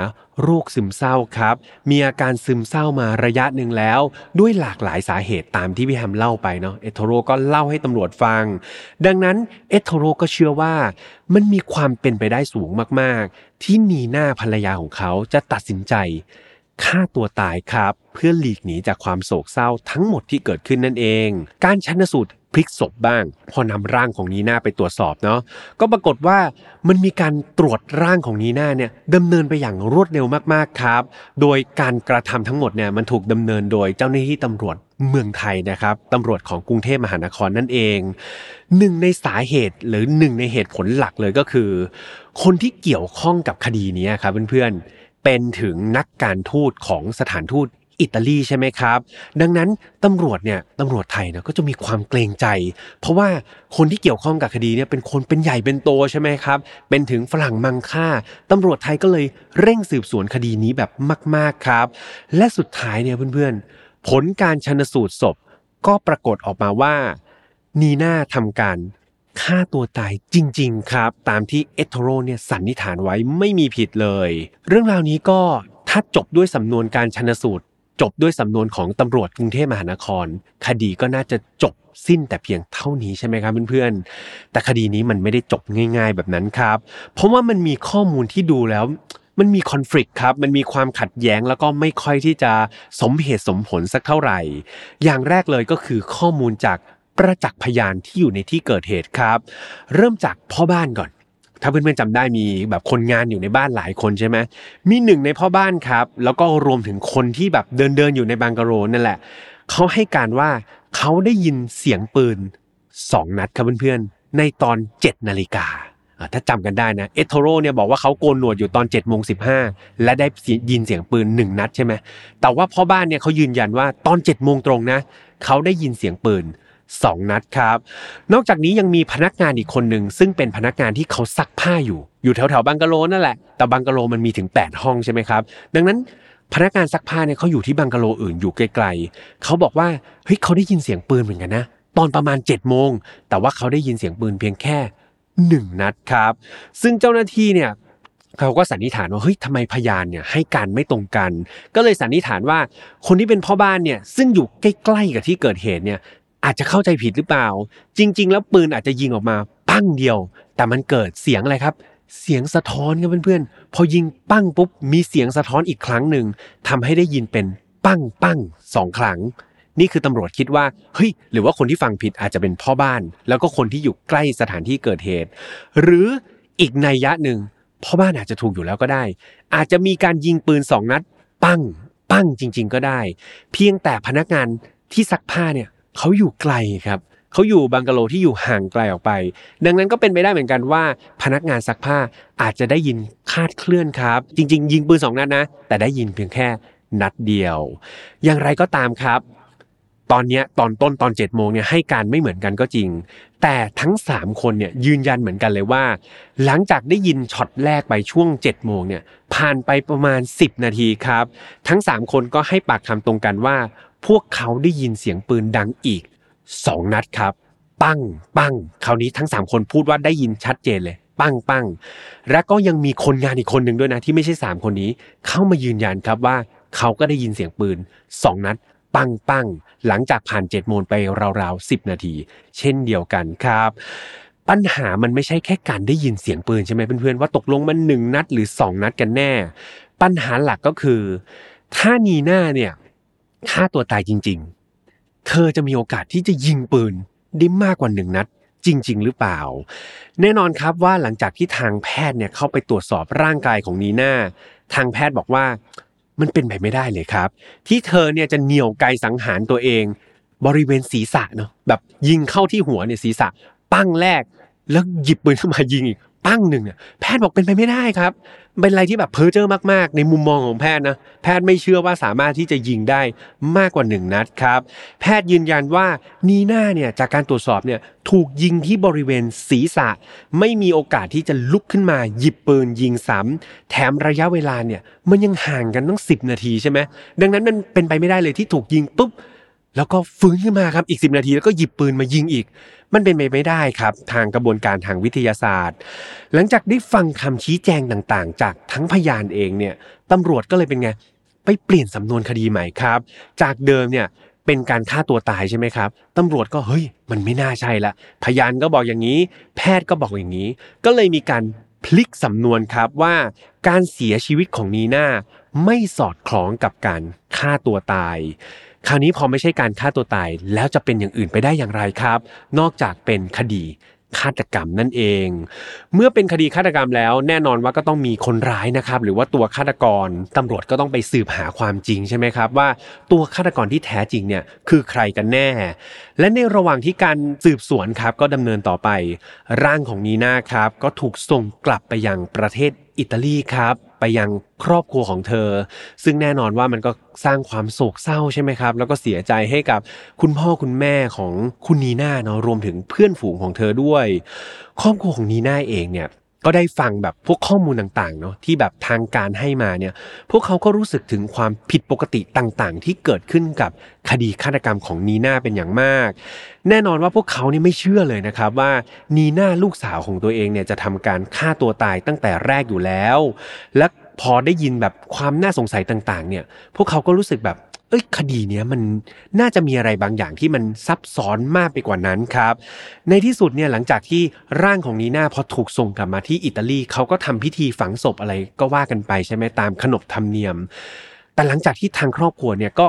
โรคซึมเศร้าครับ มีอาการซึมเศร้ามาระยะหนึ่งแล้ว ด้วยหลากหลายสาเหตุตามที่พี่แฮมเล่าไปเนาะเอโทโรก็เล่าให้ตำรวจฟัง ดังนั้นเอโทโรก็เชื่อว่า มันมีความเป็นไปได้สูงมากๆ ที่นีน่าภรรยาของเขาจะตัดสินใจฆ่าตัวตายครับ เพื่อหลีกหนีจากความโศกเศร้าทั้งหมดที่เกิดขึ้นนั่นเอง การชันสูตร พลิกศพบ้าง พอนำร่างของนีน่าไปตรวจสอบเนาะก็ปรากฏว่ามันมีการตรวจร่างของนีน่าเนี่ยดำเนินไปอย่างรวดเร็วมากๆครับ โดยการกระทำทั้งหมดเนี่ยมันถูกดำเนินโดยเจ้าหน้าที่ตำรวจเมืองไทยนะครับตำรวจของกรุงเทพมหานครนั่นเองหนึ่งในสาเหตุหรือหนึ่งในเหตุผลหลักเลยก็คือ คนที่เกี่ยวข้องกับคดีนี้ครับเพื่อนๆเป็นถึงนักการทูตของสถานทูต อิตาลีใช่ไหมครับ ดังนั้นตำรวจเนี่ยตำรวจไทยเนี่ยก็จะมีความเกรงใจ เพราะว่าคนที่เกี่ยวข้องกับคดีเนี่ยเป็นคนเป็นใหญ่เป็นโตใช่ไหมครับ เป็นถึงฝรั่งมังค่าตำรวจไทยก็เลยเร่งสืบสวนคดีนี้แบบมาก ๆครับ และสุดท้ายเนี่ยเพื่อนๆ ผลการชันสูตรศพ ก็ปรากฏออกมาว่านีน่าทำการฆ่าตัวตายจริง ๆ ครับ ตามที่เอโทโรเนี่ยสันนิษฐานไว้ไม่มีผิดเลย เรื่องราวนี้ก็ถ้าจบด้วยสำนวนการชนสูตร จบด้วยสำนวนของตำรวจกรุงเทพมหานคร คดีก็น่าจะจบสิ้นแต่เพียงเท่านี้ใช่ไหมครับเพื่อนๆ แต่คดีนี้มันไม่ได้จบง่าย ๆ แบบนั้นครับ เพราะว่ามันมีข้อมูลที่ดูแล้วมันมีคอน FLICT ครับ มันมีความขัดแย้งแล้วก็ไม่ค่อยที่จะสมเหตุสมผลสักเท่าไหร่ อย่างแรกเลยก็คือข้อมูลจากประจักษ์พยานที่อยู่ในที่เกิดเหตุครับ เริ่มจากพ่อบ้านก่อน ถ้าเพื่อนๆจำได้มีแบบคนงานอยู่ในบ้านหลายคนใช่ไหมมีหนึ่งในพ่อบ้านครับ แล้วก็รวมถึงคนที่แบบเดินเดินอยู่ในบังกะโรนั่นแหละเขาให้การว่าเขาได้ยินเสียงปืนสองนัดครับเพื่อนๆในตอนเจ็ดนาฬิกาถ้าจำกันได้นะเอทโทโรเนี่ยบอกว่าเขาโกนหนวดอยู่ตอน7จ็ดโมงสิและได้ยินเสียงปืนหนึ่งนัดใช่ไหมแต่ว่าพ่อบ้านเนี่ยเขายืนยันว่าตอน7จ็ดโมงตรงนะเขาได้ยินเสียงปืน สองนัดครับ นอกจากนี้ยังมีพนักงานอีกคนหนึ่งซึ่งเป็นพนักงานที่เขาซักผ้าอยู่ อยู่แถวแถวบังกะโลนั่นแหละ แต่บังกะโลมันมีถึง 8 ห้องใช่ไหมครับ ดังนั้นพนักงานซักผ้าเนี่ยเขาอยู่ที่บังกะโลอื่นอยู่ไกลๆ เขาบอกว่าเฮ้ยเขาได้ยินเสียงปืนเหมือนกันนะ ตอนประมาณ7จ็ดโมง แต่ว่าเขาได้ยินเสียงปืนเพียงแค่หนึ่งนัดครับ ซึ่งเจ้าหน้าที่เนี่ยเขาก็สันนิษฐานว่าเฮ้ยทำไมพยานเนี่ยให้การไม่ตรงกัน ก็เลยสันนิษฐานว่าคนที่เป็นพ่อบ้านเนี่ยซึ่งอยู่ใกล้ๆกับที่เกิดเหตุเนี่ย อาจจะเข้าใจผิดหรือเปล่า จริง ๆ แล้วปืนอาจจะยิงออกมาปั้งเดียว แต่มันเกิดเสียงอะไรครับ เสียงสะท้อนครับเพื่อนๆ พอยิงปั้งปุ๊บมีเสียงสะท้อนอีกครั้งหนึ่งทำให้ได้ยินเป็นปั้งปั้งสองครั้ง นี่คือตำรวจคิดว่าเฮ้ยหรือว่าคนที่ฟังผิดอาจจะเป็นพ่อบ้าน แล้วก็คนที่อยู่ใกล้สถานที่เกิดเหตุ หรืออีกในยะหนึ่งพ่อบ้านอาจจะถูกอยู่แล้วก็ได้ อาจจะมีการยิงปืนสองนัด ปั้ง ปั้งจริง ๆ ก็ได้ เพียงแต่พนักงานที่ซักผ้าเนี่ย เขาอยู่ไกลครับเขาอยู่บังกะโลที่อยู่ห่างไกลออกไป ดังนั้นก็เป็นไปได้เหมือนกันว่า พนักงานซักผ้าอาจจะได้ยินคาดเคลื่อนครับ จริง ๆ ยิงปืนสองนัดนะ แต่ได้ยินเพียงแค่นัดเดียว อย่างไรก็ตามครับ ตอนนี้ตอนต้นตอน7จ็ดโมงเนี่ยให้การไม่เหมือนกันก็จริง แต่ทั้ง 3 คนเนี่ยยืนยันเหมือนกันเลยว่า หลังจากได้ยินช็อตแรกไปช่วง7จ็ดโมงเนี่ยผ่านไปประมาณ 10 นาทีครับ ทั้ง 3 คนก็ให้ปากคำตรงกันว่า พวกเขาได้ยินเสียงปืนดังอีก2นัดครับ ปั้งปั้งคราวนี้ทั้ง3คนพูดว่าได้ยินชัดเจนเลย ปั้งปั้งและก็ยังมีคนงานอีกคนหนึ่งด้วยนะที่ไม่ใช่3คนนี้ เข้ามายืนยันครับว่าเขาก็ได้ยินเสียงปืน2นัด ปังปังหลังจากผ่านเจ็ดโมงไปราวๆสิบนาที เช่นเดียวกันครับ ปัญหามันไม่ใช่แค่การได้ยินเสียงปืนใช่ไหมเพื่อนๆว่าตกลงมันหนึ่งนัดหรือสองนัดกันแน่ ปัญหาหลักก็คือ ถ้านีน่าเนี่ย ฆ่าตัวตายจริง ๆ เธอจะมีโอกาสที่จะยิงปืนได้มากกว่าหนึ่งนัดจริง ๆ หรือเปล่า แน่นอนครับว่าหลังจากที่ทางแพทย์เนี่ยเข้าไปตรวจสอบร่างกายของนีน่าทางแพทย์บอกว่ามันเป็นไปไม่ได้เลยครับ ที่เธอเนี่ยจะเหนี่ยวไกสังหารตัวเอง บริเวณศีรษะเนาะแบบยิงเข้าที่หัวเนี่ยศีรษะปั้งแรก แล้วหยิบปืนขึ้นมายิงอีก ปั้งหนึ่งเนี่ยแพทย์บอกเป็นไปไม่ได้ครับ เป็นอะไรที่แบบเพ้อเจ้อมากๆ ในมุมมองของแพทย์นะแพทย์ไม่เชื่อว่าสามารถที่จะยิงได้มากกว่าหนึ่งนัดครับ แพทย์ยืนยันว่านีน่าเนี่ยจากการตรวจสอบเนี่ยถูกยิงที่บริเวณศีรษะ ไม่มีโอกาสที่จะลุกขึ้นมาหยิบปืนยิงซ้ำแถมระยะเวลาเนี่ยมันยังห่างกันตั้งสินาทีใช่ไหมดังนั้นมันเป็นไปไม่ได้เลยที่ถูกยิงปุ๊บ แล้วก็ฟื้นขึ้นมาครับอีก 10 นาทีแล้วก็หยิบปืนมายิงอีก มันเป็นไปไม่ได้ครับ ทางกระบวนการทางวิทยาศาสตร์ หลังจากได้ฟังคำชี้แจงต่างๆ จากทั้งพยานเองเนี่ยตำรวจก็เลยเป็นไงไปเปลี่ยนสำนวนคดีใหม่ครับ จากเดิมเนี่ยเป็นการฆ่าตัวตายใช่ไหมครับตำรวจก็เฮ้ยมันไม่น่าใช่ละพยานก็บอกอย่างนี้ แพทย์ก็บอกอย่างนี้ ก็เลยมีการพลิกสำนวนครับว่าการเสียชีวิตของนีน่าไม่สอดคล้องกับการฆ่าตัวตาย คราวนี้พอไม่ใช่การฆ่าตัวตายแล้วจะเป็นอย่างอื่นไปได้อย่างไรครับ นอกจากเป็นคดีฆาตกรรมนั่นเอง เมื่อเป็นคดีฆาตกรรมแล้ว แน่นอนว่าก็ต้องมีคนร้ายนะครับ หรือว่าตัวฆาตกรตำรวจก็ต้องไปสืบหาความจริงใช่ไหมครับ ว่าตัวฆาตกรที่แท้จริงเนี่ยคือใครกันแน่ และในระหว่างที่การสืบสวนครับก็ดำเนินต่อไป ร่างของนีน่าครับ ก็ถูกส่งกลับไปยังประเทศอิตาลีครับ ไปยังครอบครัวของเธอ ซึ่งแน่นอนว่ามันก็สร้างความโศกเศร้าใช่ไหมครับ แล้วก็เสียใจให้กับคุณพ่อคุณแม่ของคุณนีน่าเนาะรวมถึงเพื่อนฝูงของเธอด้วย ครอบครัวของนีน่าเองเนี่ย ก็ได้ฟังแบบพวกข้อมูลต่างๆเนาะที่แบบทางการให้มาเนี่ยพวกเขาก็รู้สึกถึงความผิดปกติต่างๆ ที่เกิดขึ้นกับคดีฆาตกรรมของนีน่าเป็นอย่างมาก แน่นอนว่าพวกเขานี่ไม่เชื่อเลยนะครับว่านีน่าลูกสาวของตัวเองเนี่ยจะทำการฆ่าตัวตายตั้งแต่แรกอยู่แล้ว และพอได้ยินแบบความน่าสงสัยต่างๆ เนี่ยพวกเขาก็รู้สึกแบบ เอ้ยคดีเนี้ยมันน่าจะมีอะไรบางอย่างที่มันซับซ้อนมากไปกว่านั้นครับ ในที่สุดเนี่ยหลังจากที่ร่างของนีน่าพอถูกส่งกลับมาที่อิตาลีเขาก็ทำพิธีฝังศพอะไรก็ว่ากันไปใช่ไหมตามขนบธรรมเนียม แต่หลังจากที่ทางครอบครัวเนี่ยก็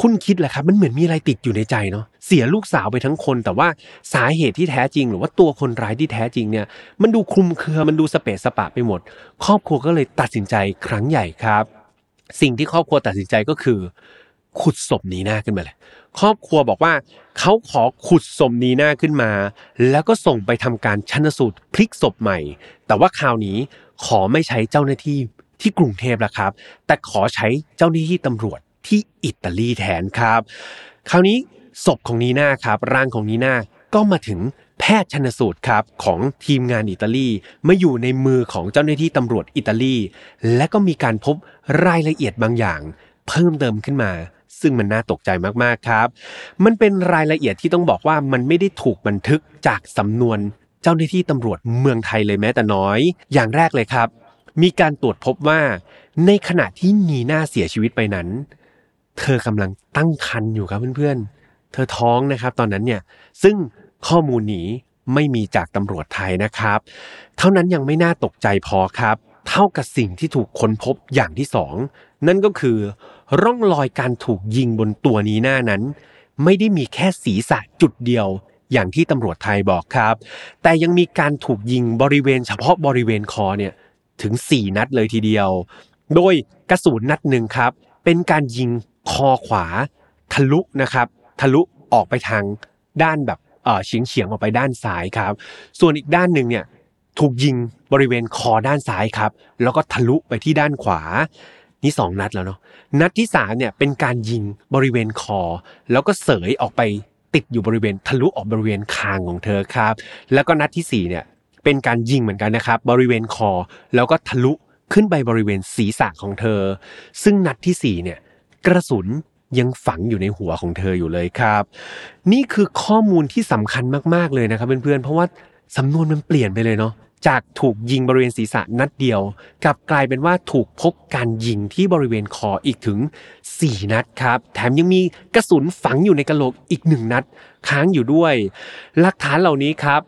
คุณคิดแหละครับมันเหมือนมีอะไรติดอยู่ในใจเนาะเสียลูกสาวไปทั้งคน แต่ว่าสาเหตุที่แท้จริง หรือว่าตัวคนร้ายที่แท้จริงเนี่ย มันดูคลุมเครือมันดูสเปะสปะไปหมด ครอบครัวก็เลยตัดสินใจครั้งใหญ่ครับ สิ่งที่ครอบครัวตัดสินใจก็คือ ขุดศพนีน่าขึ้นมาเลย ครอบครัวบอกว่าเขาขอขุดศพนีน่าขึ้นมา แล้วก็ส่งไปทำการชันสูตรพลิกศพใหม่ แต่ว่าคราวนี้ขอไม่ใช้เจ้าหน้าที่ที่กรุงเทพแล้วครับ แต่ขอใช้เจ้าหน้าที่ตำรวจที่อิตาลีแทนครับ คราวนี้ศพของนีน่าครับร่างของนีน่าก็มาถึงแพทย์ชนสูตรครับของทีมงานอิตาลีมาอยู่ในมือของเจ้าหน้าที่ตำรวจอิตาลี และก็มีการพบรายละเอียดบางอย่าง เพิ่มเติมขึ้นมา ซึ่งมันน่าตกใจมากๆครับ มันเป็นรายละเอียดที่ต้องบอกว่ามันไม่ได้ถูกบันทึกจากสำนวนเจ้าหน้าที่ตำรวจเมืองไทยเลยแม้แต่น้อย อย่างแรกเลยครับ มีการตรวจพบว่า ในขณะที่นีน่าเสียชีวิตไปนั้น เธอกำลังตั้งครรภ์อยู่ครับเพื่อนๆ เธอท้องนะครับตอนนั้นเนี่ย ซึ่งข้อมูลนี้ไม่มีจากตำรวจไทยนะครับ เท่านั้นยังไม่น่าตกใจพอครับ เท่ากับสิ่งที่ถูกค้นพบอย่างที่สองนั่นก็คือ ร่องรอยการถูกยิงบนตัวนีน่านั้น ไม่ได้มีแค่ศีรษะจุดเดียว อย่างที่ตำรวจไทยบอกครับ แต่ยังมีการถูกยิงบริเวณเฉพาะบริเวณคอเนี่ยถึง 4 นัดเลยทีเดียว โดยกระสุนนัดหนึ่งครับ เป็นการยิงคอขวา ทะลุนะครับ ทะลุออกไปทางด้านแบบเฉียงเฉียงๆออกไปด้านซ้ายครับ ส่วนอีกด้านหนึ่งเนี่ยถูกยิงบริเวณคอด้านซ้ายครับ แล้วก็ทะลุไปที่ด้านขวา นี่สองนัดแล้วเนาะนัดที่สามเนี่ยเป็นการยิงบริเวณคอ แล้วก็เสยออกไปติดอยู่บริเวณทะลุออกบริเวณคางของเธอครับ แล้วก็นัดที่สี่เนี่ยเป็นการยิงเหมือนกันนะครับ บริเวณคอ แล้วก็ทะลุขึ้นไปบริเวณศีรษะของเธอ ซึ่งนัดที่สี่เนี่ยกระสุนยังฝังอยู่ในหัวของเธออยู่เลยครับ นี่คือข้อมูลที่สำคัญมากๆเลยนะครับเพื่อนๆเพราะว่าสำนวนมันเปลี่ยนไปเลยเนาะ จากถูกยิงบริเวณศีรษะนัดเดียวกลับกลายเป็นว่าถูกพบการยิงที่บริเวณคออีกถึง 4 นัดครับ แถมยังมีกระสุนฝังอยู่ในกระโหลกอีกหนึ่งนัด ค้างอยู่ด้วย หลักฐานเหล่านี้ครับ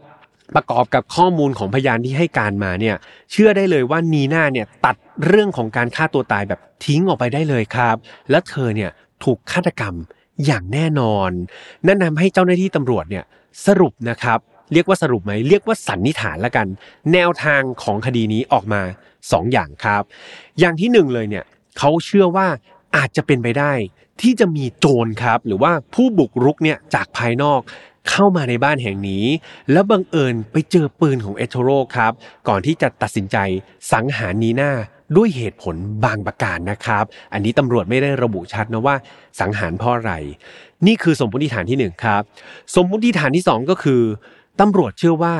ประกอบกับข้อมูลของพยานที่ให้การมาเนี่ยเชื่อได้เลยว่านีน่าเนี่ยตัดเรื่องของการฆ่าตัวตายแบบทิ้งออกไปได้เลยครับ และเธอเนี่ยถูกฆาตกรรมอย่างแน่นอน นั่นทำให้เจ้าหน้าที่ตำรวจเนี่ยสรุปนะครับ เรียกว่าสรุปไหมเรียกว่าสันนิษฐานละกัน แนวทางของคดีนี้ออกมา 2 อย่างครับ อย่างที่หนึ่งเลยเนี่ยเขาเชื่อว่าอาจจะเป็นไปได้ ที่จะมีโจรครับ หรือว่าผู้บุกรุกเนี่ยจากภายนอกเข้ามาในบ้านแห่งนี้ แล้วบังเอิญไปเจอปืนของเอโทโรครับ ก่อนที่จะตัดสินใจสังหารนีน่าด้วยเหตุผลบางประการนะครับ อันนี้ตำรวจไม่ได้ระบุชัดนะว่าสังหารเพราะอะไร นี่คือสมมติฐานที่หนึ่งครับ สมมติฐานที่สองก็คือ ตำรวจเชื่อว่า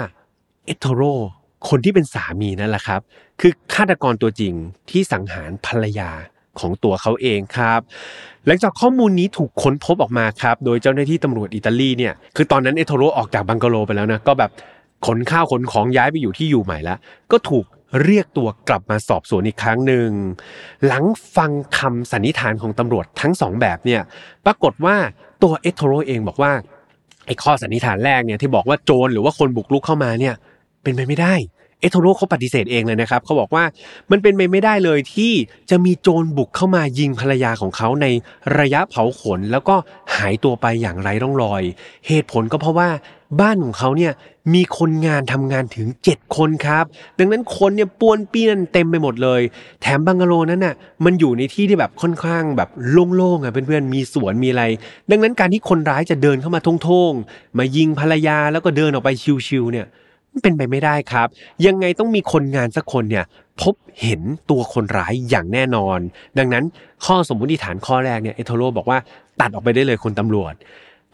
เอโทโรคนที่เป็นสามีนั่นแหละครับ คือฆาตกรตัวจริงที่สังหารภรรยาของตัวเขาเองครับ หลังจากข้อมูลนี้ถูกค้นพบออกมาครับ โดยเจ้าหน้าที่ตำรวจอิตาลีเนี่ย คือตอนนั้นเอโทโรออกจากบังกะโลไปแล้วนะ ก็แบบขนข้าวขนของย้ายไปอยู่ที่อยู่ใหม่แล้ว ก็ถูกเรียกตัวกลับมาสอบสวนอีกครั้งหนึ่ง หลังฟังคำสันนิษฐานของตำรวจทั้งสองแบบเนี่ย ปรากฏว่าตัวเอโทโรเองบอกว่า ไอ้ข้อสันนิษฐานแรกเนี่ยที่บอกว่าโจรหรือว่าคนบุกรุกเข้ามาเนี่ยเป็นไปไม่ได้ เอโทโรเขาปฏิเสธเองเลยนะครับเขาบอกว่ามันเป็นไปไม่ได้เลยที่จะมีโจรบุกเข้ามายิงภรรยาของเขาในระยะเผาขน แล้วก็หายตัวไปอย่างไร้ร่องรอย เหตุผลก็เพราะว่าบ้านของเขาเนี่ยมีคนงานทำงานถึง 7 คนครับ ดังนั้นคนเนี่ยปวนเปี้ยนเต็มไปหมดเลย แถมบังกะโลนั้นน่ะมันอยู่ในที่ที่แบบค่อนข้างแบบโล่งๆอะเพื่อนๆมีสวนมีอะไร ดังนั้นการที่คนร้ายจะเดินเข้ามาทงๆมายิงภรรยาแล้วก็เดินออกไปชิวๆเนี่ย เป็นไปไม่ได้ครับ ยังไงต้องมีคนงานสักคนเนี่ยพบเห็นตัวคนร้ายอย่างแน่นอน ดังนั้นข้อสมมติฐานข้อแรกเนี่ยเอโทโรบอกว่าตัดออกไปได้เลยคนตำรวจ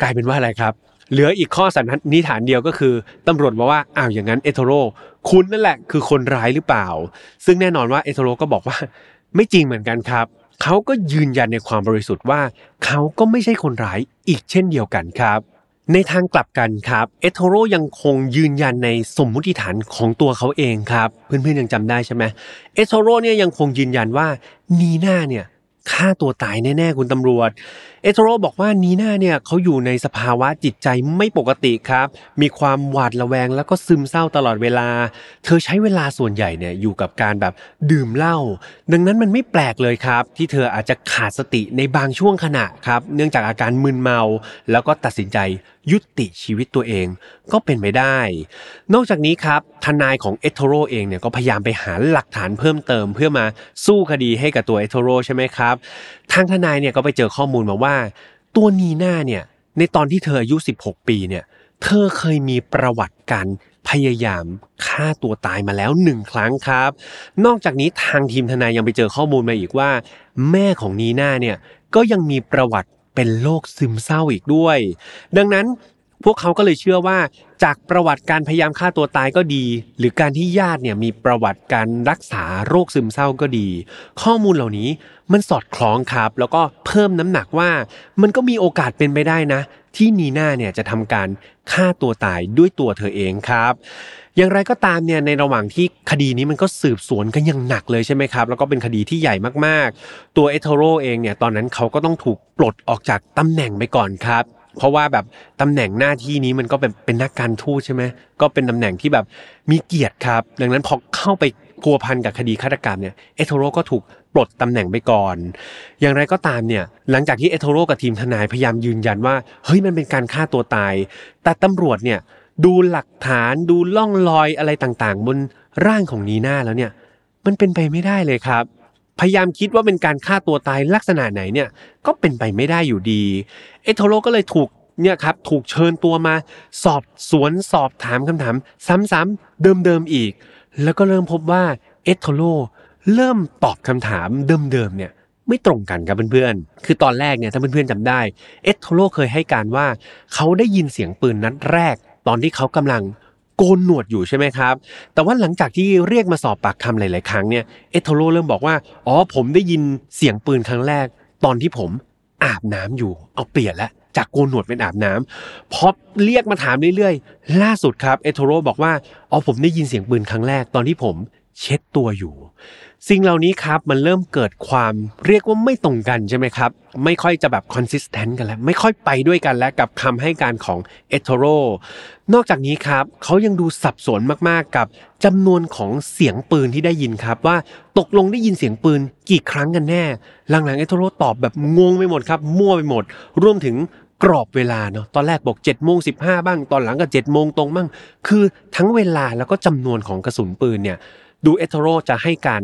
กลายเป็นว่าอะไรครับ เหลืออีกข้อสันนิษฐานเดียวก็คือตำรวจบอกว่าอ้าวอย่างนั้นเอโทโรคุณนั่นแหละคือคนร้ายหรือเปล่า ซึ่งแน่นอนว่าเอโทโรก็บอกว่าไม่จริงเหมือนกันครับเขาก็ยืนยันในความบริสุทธิ์ว่าเขาก็ไม่ใช่คนร้ายอีกเช่นเดียวกันครับ ในทางกลับกันครับเอโทโรยังคงยืนยันในสมมุติฐานของตัวเขาเองครับ เพื่อนๆยังจำได้ใช่ไหมเอโทโรเนี่ยยังคงยืนยันว่านีน่าเนี่ยฆ่าตัวตายแน่ๆคุณตำรวจ เอโทโรบอกว่านีน่าเนี่ยเขาอยู่ในสภาวะจิตใจไม่ปกติครับ มีความหวาดระแวงแล้วก็ซึมเศร้าตลอดเวลา เธอใช้เวลาส่วนใหญ่เนี่ยอยู่กับการแบบดื่มเหล้า ดังนั้นมันไม่แปลกเลยครับ ที่เธออาจจะขาดสติในบางช่วงขณะครับ เนื่องจากอาการมึนเมา แล้วก็ตัดสินใจยุติชีวิตตัวเองก็เป็นไปได้ นอกจากนี้ครับทนายของเอโทโรเองเนี่ยก็พยายามไปหาหลักฐานเพิ่มเติม เพื่อมาสู้คดีให้กับตัวเอโทโรใช่ไหมครับทางทนายเนี่ยก็ไปเจอข้อมูลมาว่า ตัวนีน่าเนี่ยในตอนที่เธออายุ 16 ปีเนี่ยเธอเคยมีประวัติการพยายามฆ่าตัวตายมาแล้วหนึ่งครั้งครับ นอกจากนี้ทางทีมทนายยังไปเจอข้อมูลมาอีกว่า แม่ของนีน่าเนี่ยก็ยังมีประวัติ เป็นโรคซึมเศร้าอีกด้วย ดังนั้นพวกเขาก็เลยเชื่อว่า จากประวัติการพยายามฆ่าตัวตายก็ดี หรือการที่ญาติเนี่ยมีประวัติการรักษาโรคซึมเศร้าก็ดี ข้อมูลเหล่านี้มันสอดคล้องครับ แล้วก็เพิ่มน้ำหนักว่า มันก็มีโอกาสเป็นไปได้นะ ที่นีน่าเนี่ยจะทำการฆ่าตัวตายด้วยตัวเธอเองครับ อย่างไรก็ตามเนี่ยในระหว่างที่คดีนี้มันก็สืบสวนกันอย่างหนักเลยใช่ไหมครับ แล้วก็เป็นคดีที่ใหญ่มากๆ ตัวเอโทโรเองเนี่ยตอนนั้นเขาก็ต้องถูกปลดออกจากตำแหน่งไปก่อนครับ เพราะว่าแบบตำแหน่งหน้าที่นี้มันก็เป็นเป็นนักการทูตใช่ไหมก็เป็นตำแหน่งที่แบบมีเกียรติครับ ดังนั้นพอเข้าไปพัวพันกับคดีฆาตกรรมเนี่ยเอโทโรก็ถูกปลดตำแหน่งไปก่อน อย่างไรก็ตามเนี่ยหลังจากที่เอโทโรกับทีมทนายพยายามยืนยันว่าเฮ้ยมันเป็นการฆ่าตัวตาย แต่ตำรวจเนี่ย ดูหลักฐานดูล่องรอยอะไรต่างๆ บนร่างของนีน่าแล้วเนี่ย มันเป็นไปไม่ได้เลยครับ พยายามคิดว่าเป็นการฆ่าตัวตายลักษณะไหนเนี่ย ก็เป็นไปไม่ได้อยู่ดี เอโทโรก็เลยถูกเนี่ยครับถูกเชิญตัวมา สอบสวนสอบถามคำถาม ซ้ำๆเดิมๆอีก แล้วก็เริ่มพบว่าเอโทโรเริ่มตอบคำถามเดิมๆเนี่ยไม่ตรงกันครับเพื่อนๆ คือตอนแรกเนี่ยถ้าเพื่อนๆจำได้ เอโทโรเคยให้การว่า เขาได้ยินเสียงปืนนัดแรก ตอนที่เขากำลังโกนหนวดอยู่ใช่ไหมครับ แต่ว่าหลังจากที่เรียกมาสอบปากคำหลาย ๆ ครั้งเนี่ย เอทโทโรเริ่มบอกว่า อ๋อ ผมได้ยินเสียงปืนครั้งแรก ตอนที่ผมอาบน้ำอยู่ เอาเปลี่ยนละจากโกนหนวดเป็นอาบน้ำพอเรียกมาถามเรื่อย ๆ ล่าสุดครับ เอทโทโรบอกว่า อ๋อ ผมได้ยินเสียงปืนครั้งแรกตอนที่ผม เช็ดตัวอยู่ สิ่งเหล่านี้ครับมันเริ่มเกิดความเรียกว่าไม่ตรงกันใช่ไหมครับ ไม่ค่อยจะแบบ consistent กันแล้ว ไม่ค่อยไปด้วยกันแล้วกับคำให้การของเอโทโรนอกจากนี้ครับเขายังดูสับสนมากๆกับจำนวนของเสียงปืนที่ได้ยินครับ ว่าตกลงได้ยินเสียงปืนกี่ครั้งกันแน่ หลังๆเอโทโรตอบแบบงงไปหมดครับ มั่วไปหมด รวมถึงกรอบเวลาเนาะตอนแรกบอก7จ็ดโมงสิบ้าง ตอนหลังก็7จ็ดโมงตรงบ้างคือทั้งเวลาแล้วก็จำนวนของกระสุนปืนเนี่ย ดูเอโทโรจะให้การ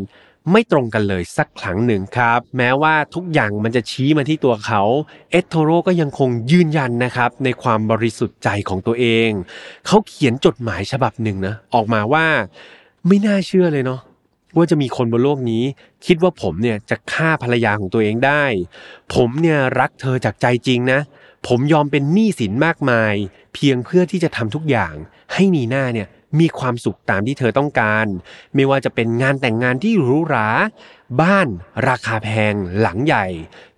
ไม่ตรงกันเลยสักครั้งหนึ่งครับ แม้ว่าทุกอย่างมันจะชี้มาที่ตัวเขาเอโทโรก็ยังคงยืนยันนะครับ ในความบริสุทธิ์ใจของตัวเอง เขาเขียนจดหมายฉบับหนึ่งนะออกมาว่า ไม่น่าเชื่อเลยเนาะว่าจะมีคนบนโลกนี้ คิดว่าผมเนี่ยจะฆ่าภรรยาของตัวเองได้ ผมเนี่ยรักเธอจากใจจริงนะ ผมยอมเป็นหนี้สินมากมาย เพียงเพื่อที่จะทำทุกอย่างให้นีน่าเนี่ย มีความสุขตามที่เธอต้องการ ไม่ว่าจะเป็นงานแต่งงานที่หรูหรา บ้านราคาแพง หลังใหญ่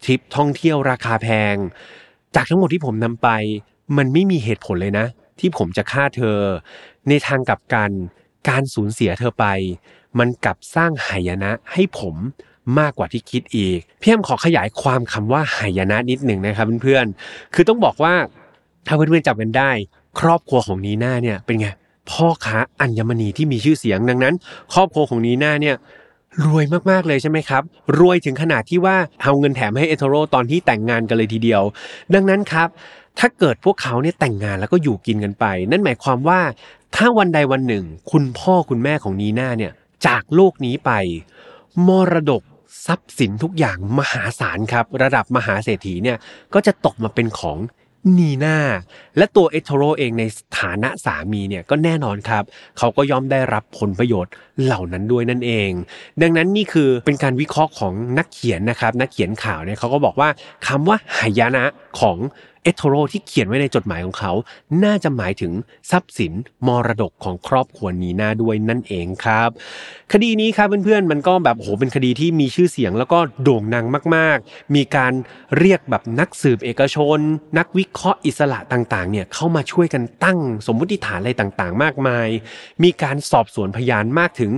ทริปท่องเที่ยวราคาแพง จากทั้งหมดที่ผมนำไป มันไม่มีเหตุผลเลยนะ ที่ผมจะฆ่าเธอ ในทางกลับกัน การสูญเสียเธอไป มันกลับสร้างหายนะให้ผมมากกว่าที่คิดอีกพี่แอมขอขยายความคำว่าหายนะนิดหนึ่งนะครับเพื่อนๆ คือต้องบอกว่าถ้าเพื่อนๆจำกันได้ ครอบครัวของนีน่าเนี่ยเป็นไง พ่อค้าอัญมณีที่มีชื่อเสียงดังนั้น ครอบครัวของนีน่าเนี่ยรวยมากๆเลยใช่ไหมครับ รวยถึงขนาดที่ว่าเอาเงินแถมให้เอโทโรตอนที่แต่งงานกันเลยทีเดียว ดังนั้นครับ ถ้าเกิดพวกเขาเนี่ยแต่งงานแล้วก็อยู่กินกันไป นั่นหมายความว่า ถ้าวันใดวันหนึ่ง คุณพ่อคุณแม่ของนีน่าเนี่ยจากโลกนี้ไป มรดกทรัพย์สินทุกอย่างมหาศาลครับ ระดับมหาเศรษฐีเนี่ยก็จะตกมาเป็นของ นีน่าและตัวเอโทโรเองในฐานะสามีเนี่ยก็แน่นอนครับ เขาก็ย่อมได้รับผลประโยชน์เหล่านั้นด้วยนั่นเอง ดังนั้นนี่คือเป็นการวิเคราะห์ของนักเขียนนะครับ นักเขียนข่าวเนี่ยเขาก็บอกว่าคำว่าหายนะของเอโทโรที่เขียนไว้ในจดหมายของเขา น่าจะหมายถึงทรัพย์สินมรดกของครอบครัวนีน่าด้วยนั่นเองครับ คดีนี้ครับเพื่อนๆมันก็แบบโหเป็นคดีที่มีชื่อเสียงแล้วก็โด่งดังมากๆ มีการเรียกแบบนักสืบเอกชน นักวิเคราะห์อิสระต่างๆเนี่ยเข้ามาช่วยกันตั้งสมมติฐานอะไรต่างๆ มากมาย มีการสอบสวนพยานมากถึง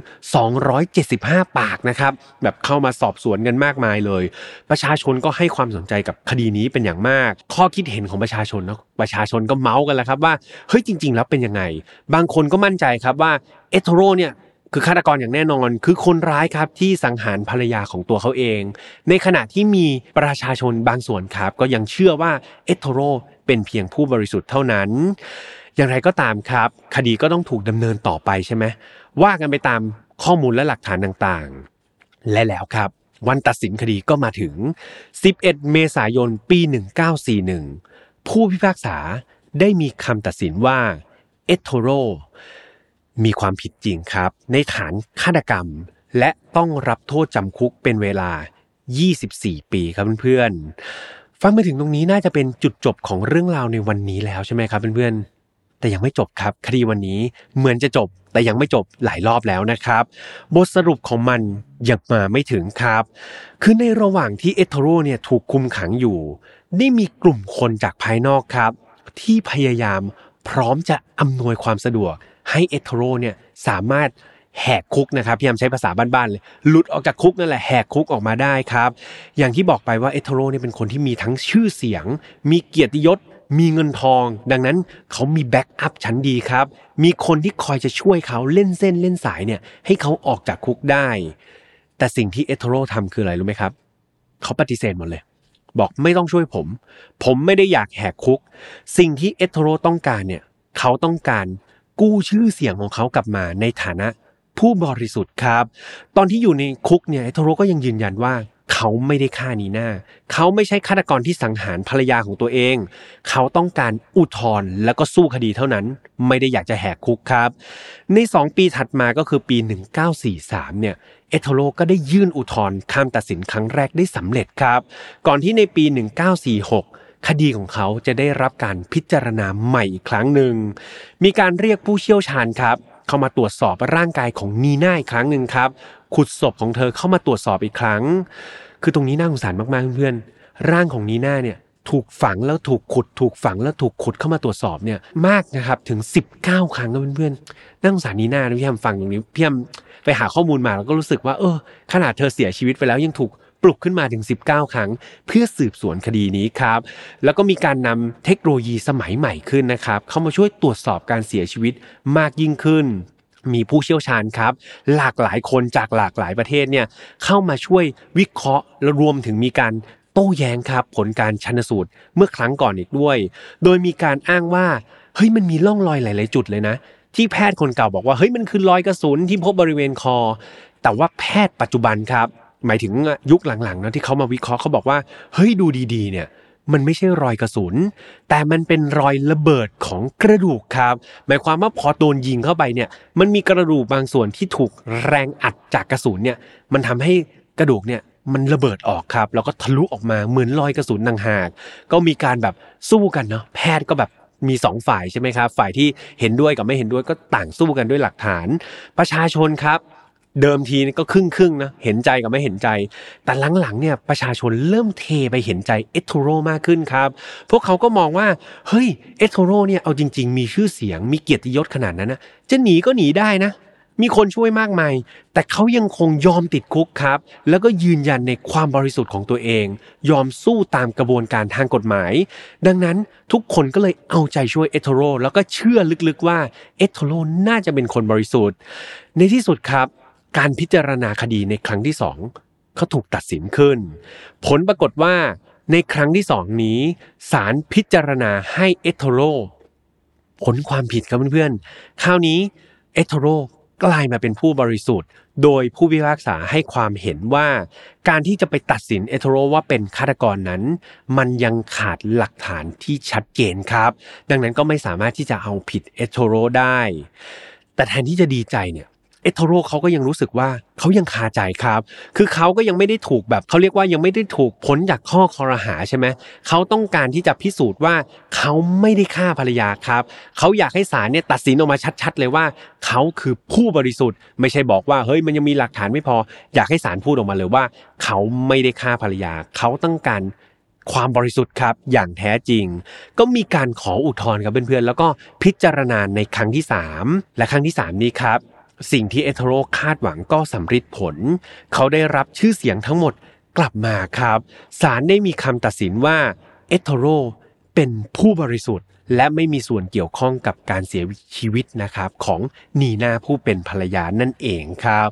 275 ปากนะครับแบบเข้ามาสอบสวนกันมากมายเลย ประชาชนก็ให้ความสนใจกับคดีนี้เป็นอย่างมาก ข้อคิดเห็นของประชาชนเนาะประชาชนก็เมาส์กันแล้วครับว่าเฮ้ยจริง ๆ แล้วเป็นยังไง บางคนก็มั่นใจครับว่าเอโทโรเนี่ยคือฆาตกรอย่างแน่นอนคือคนร้ายครับที่สังหารภรรยาของตัวเขาเอง ในขณะที่มีประชาชนบางส่วนครับ ก็ยังเชื่อว่าเอโทโรเป็นเพียงผู้บริสุทธิ์เท่านั้น อย่างไรก็ตามครับ คดีก็ต้องถูกดำเนินต่อไปใช่ไหมว่ากันไปตามข้อมูลและหลักฐานต่างๆ และแล้วครับ วันตัดสินคดีก็มาถึง 11 เมษายน ปี 1941 ผู้พิพากษาได้มีคำตัดสินว่า เอตโทโรมีความผิดจริงครับ ในฐานฆาตกรรม และต้องรับโทษจำคุกเป็นเวลา 24 ปีครับเพื่อนๆ ฟังมาถึงตรงนี้น่าจะเป็นจุดจบของเรื่องราวในวันนี้แล้วใช่ไหมครับเพื่อนๆ แต่ยังไม่จบครับ คดีวันนี้เหมือนจะจบ แต่ยังไม่จบหลายรอบแล้วนะครับ บทสรุปของมันยังมาไม่ถึงครับ คือในระหว่างที่เอทโรเนี่ยถูกคุมขังอยู่ ได้มีกลุ่มคนจากภายนอกครับ ที่พยายามพร้อมจะอำนวยความสะดวก ให้เอทโรเนี่ยสามารถแหกคุกนะครับพยายามใช้ภาษาบ้านๆเลยหลุดออกจากคุกนั่นแหละแหกคุกออกมาได้ครับ อย่างที่บอกไปว่าเอทโรเนี่ยเป็นคนที่มีทั้งชื่อเสียง มีเกียรติยศ มีเงินทอง ดังนั้นเขามี backup ชั้นดีครับ มีคนที่คอยจะช่วยเขาเล่นเส้นเล่นสายเนี่ยให้เขาออกจากคุกได้ แต่สิ่งที่เอทโทเรทำคืออะไรรู้ไหมครับเขาปฏิเสธหมดเลย บอกไม่ต้องช่วยผม ผมไม่ได้อยากแหกคุก สิ่งที่เอทโทเรต้องการเนี่ยเขาต้องการกู้ชื่อเสียงของเขากลับมาในฐานะผู้บริสุทธิ์ครับ ตอนที่อยู่ในคุกเนี่ยเอทโทเรก็ยังยืนยันว่า เขาไม่ได้ฆ่านีน่าเขาไม่ใช่ฆาตกรที่สังหารภรรยาของตัวเอง เขาต้องการอุทธรณ์แล้วก็สู้คดีเท่านั้น ไม่ได้อยากจะแหกคุกครับ ใน 2 ปีถัดมาก็คือปี 1943 เนี่ยเอทโรก็ได้ยื่นอุทธรณ์คำตัดสินครั้งแรกได้สำเร็จครับ ก่อนที่ในปี 1946คดีของเขาจะได้รับการพิจารณาใหม่อีกครั้งหนึ่ง มีการเรียกผู้เชี่ยวชาญครับ เข้ามาตรวจสอบร่างกายของนีน่าอีกครั้งหนึ่งครับ ขุดศพของเธอเข้ามาตรวจสอบอีกครั้ง คือตรงนี้น่าสงสารมากๆเพื่อนๆร่างของนีน่าเนี่ยถูกฝังแล้วถูกขุด ถูกฝังแล้วถูกขุดเข้ามาตรวจสอบเนี่ยมากนะครับถึง 19 ครั้งนะเพื่อนๆน่าสงสารนีน่านะพี่แฮมฟังตรงนี้พี่แฮมไปหาข้อมูลมาแล้วก็รู้สึกว่า เออ ขนาดเธอเสียชีวิตไปแล้วยังถูก ปลุกขึ้นมาถึง 19 ครั้ง เพื่อสืบสวนคดีนี้ครับ แล้วก็มีการนำเทคโนโลยีสมัยใหม่ขึ้นนะครับเข้ามาช่วยตรวจสอบการเสียชีวิตมากยิ่งขึ้นมีผู้เชี่ยวชาญครับ หลากหลายคนจากหลากหลายประเทศเนี่ยเข้ามาช่วยวิเคราะห์และรวมถึงมีการโต้แย้งครับ ผลการชันสูตรเมื่อครั้งก่อนอีกด้วย โดยมีการอ้างว่าเฮ้ยมันมีร่องรอยหลาย ๆ จุดเลยนะ ที่แพทย์คนเก่าบอกว่าเฮ้ยมันคือรอยกระสุนที่พบบริเวณคอ แต่ว่าแพทย์ปัจจุบันครับ หมายถึงยุคหลังๆนะที่เขามาวิเคราะห์เขาบอกว่าเฮ้ยดูดีๆเนี่ยมันไม่ใช่รอยกระสุน แต่มันเป็นรอยระเบิดของกระดูกครับ หมายความว่าพอโดนยิงเข้าไปเนี่ย มันมีกระดูกบางส่วนที่ถูกแรงอัดจากกระสุนเนี่ย มันทำให้กระดูกเนี่ยมันระเบิดออกครับ แล้วก็ทะลุออกมาเหมือนรอยกระสุนต่างหาก ก็มีการแบบสู้กันเนาะแพทย์ก็แบบมีสองฝ่ายใช่ไหมครับ ฝ่ายที่เห็นด้วยกับไม่เห็นด้วยก็ต่างสู้กันด้วยหลักฐาน ประชาชนครับ เดิมทีก็ครึ่งครึ่งนะเห็นใจกับไม่เห็นใจ แต่หลังๆเนี่ยประชาชนเริ่มเทไปเห็นใจเอทโทโรมากขึ้นครับ พวกเขาก็มองว่าเฮ้ยเอทโทโรเนี่ยเอาจริง ๆ มีชื่อเสียงมีเกียรติยศขนาดนั้นนะจะหนีก็หนีได้นะ มีคนช่วยมากมาย แต่เขายังคงยอมติดคุกครับ แล้วก็ยืนยันในความบริสุทธิ์ของตัวเอง ยอมสู้ตามกระบวนการทางกฎหมาย ดังนั้นทุกคนก็เลยเอาใจช่วยเอทโทโรแล้วก็เชื่อลึกๆว่าเอทโทโรน่าจะเป็นคนบริสุทธิ์ ในที่สุดครับ การพิจารณาคดีในครั้งที่สองเขาถูกตัดสินขึ้น ผลปรากฏว่าในครั้งที่สองนี้ศาลพิจารณาให้เอทโทโรผลความผิดครับเพื่อนๆ คราวนี้เอทโทโรกลายมาเป็นผู้บริสุทธิ์ โดยผู้พิพากษาให้ความเห็นว่า การที่จะไปตัดสินเอทโทโรว่าเป็นฆาตกรนั้น มันยังขาดหลักฐานที่ชัดเจนครับ ดังนั้นก็ไม่สามารถที่จะเอาผิดเอทโทโรได้ แต่แทนที่จะดีใจเนี่ย เอทโรเขาก็ยังรู้สึกว่าเขายังคาใจครับ คือเขาก็ยังไม่ได้ถูกแบบเขาเรียกว่ายังไม่ได้ถูกพ้นจากข้อคอรหาใช่ไหมเขาต้องการที่จะพิสูจน์ว่าเขาไม่ได้ฆ่าภรรยาครับเขาอยากให้ศาลเนี่ยตัดสินออกมาชัด ๆ เลยว่าเขาคือผู้บริสุทธิ์ ไม่ใช่บอกว่าเฮ้ยมันยังมีหลักฐานไม่พอ อยากให้ศาลพูดออกมาเลยว่า เขาไม่ได้ฆ่าภรรยา เขาต้องการความบริสุทธิ์ครับอย่างแท้จริง ก็มีการขออุทธรณ์ครับเพื่อนๆแล้วก็พิจารณาในครั้งที่ 3 และครั้งที่ 3 นี้ครับ สิ่งที่เอทโรคาดหวังก็สำเร็จผล เขาได้รับชื่อเสียงทั้งหมดกลับมาครับศาลได้มีคำตัดสินว่าเอทโรเป็นผู้บริสุทธิ์ และไม่มีส่วนเกี่ยวข้องกับการเสียชีวิตนะครับของนีนาผู้เป็นภรรยานั่นเองครับ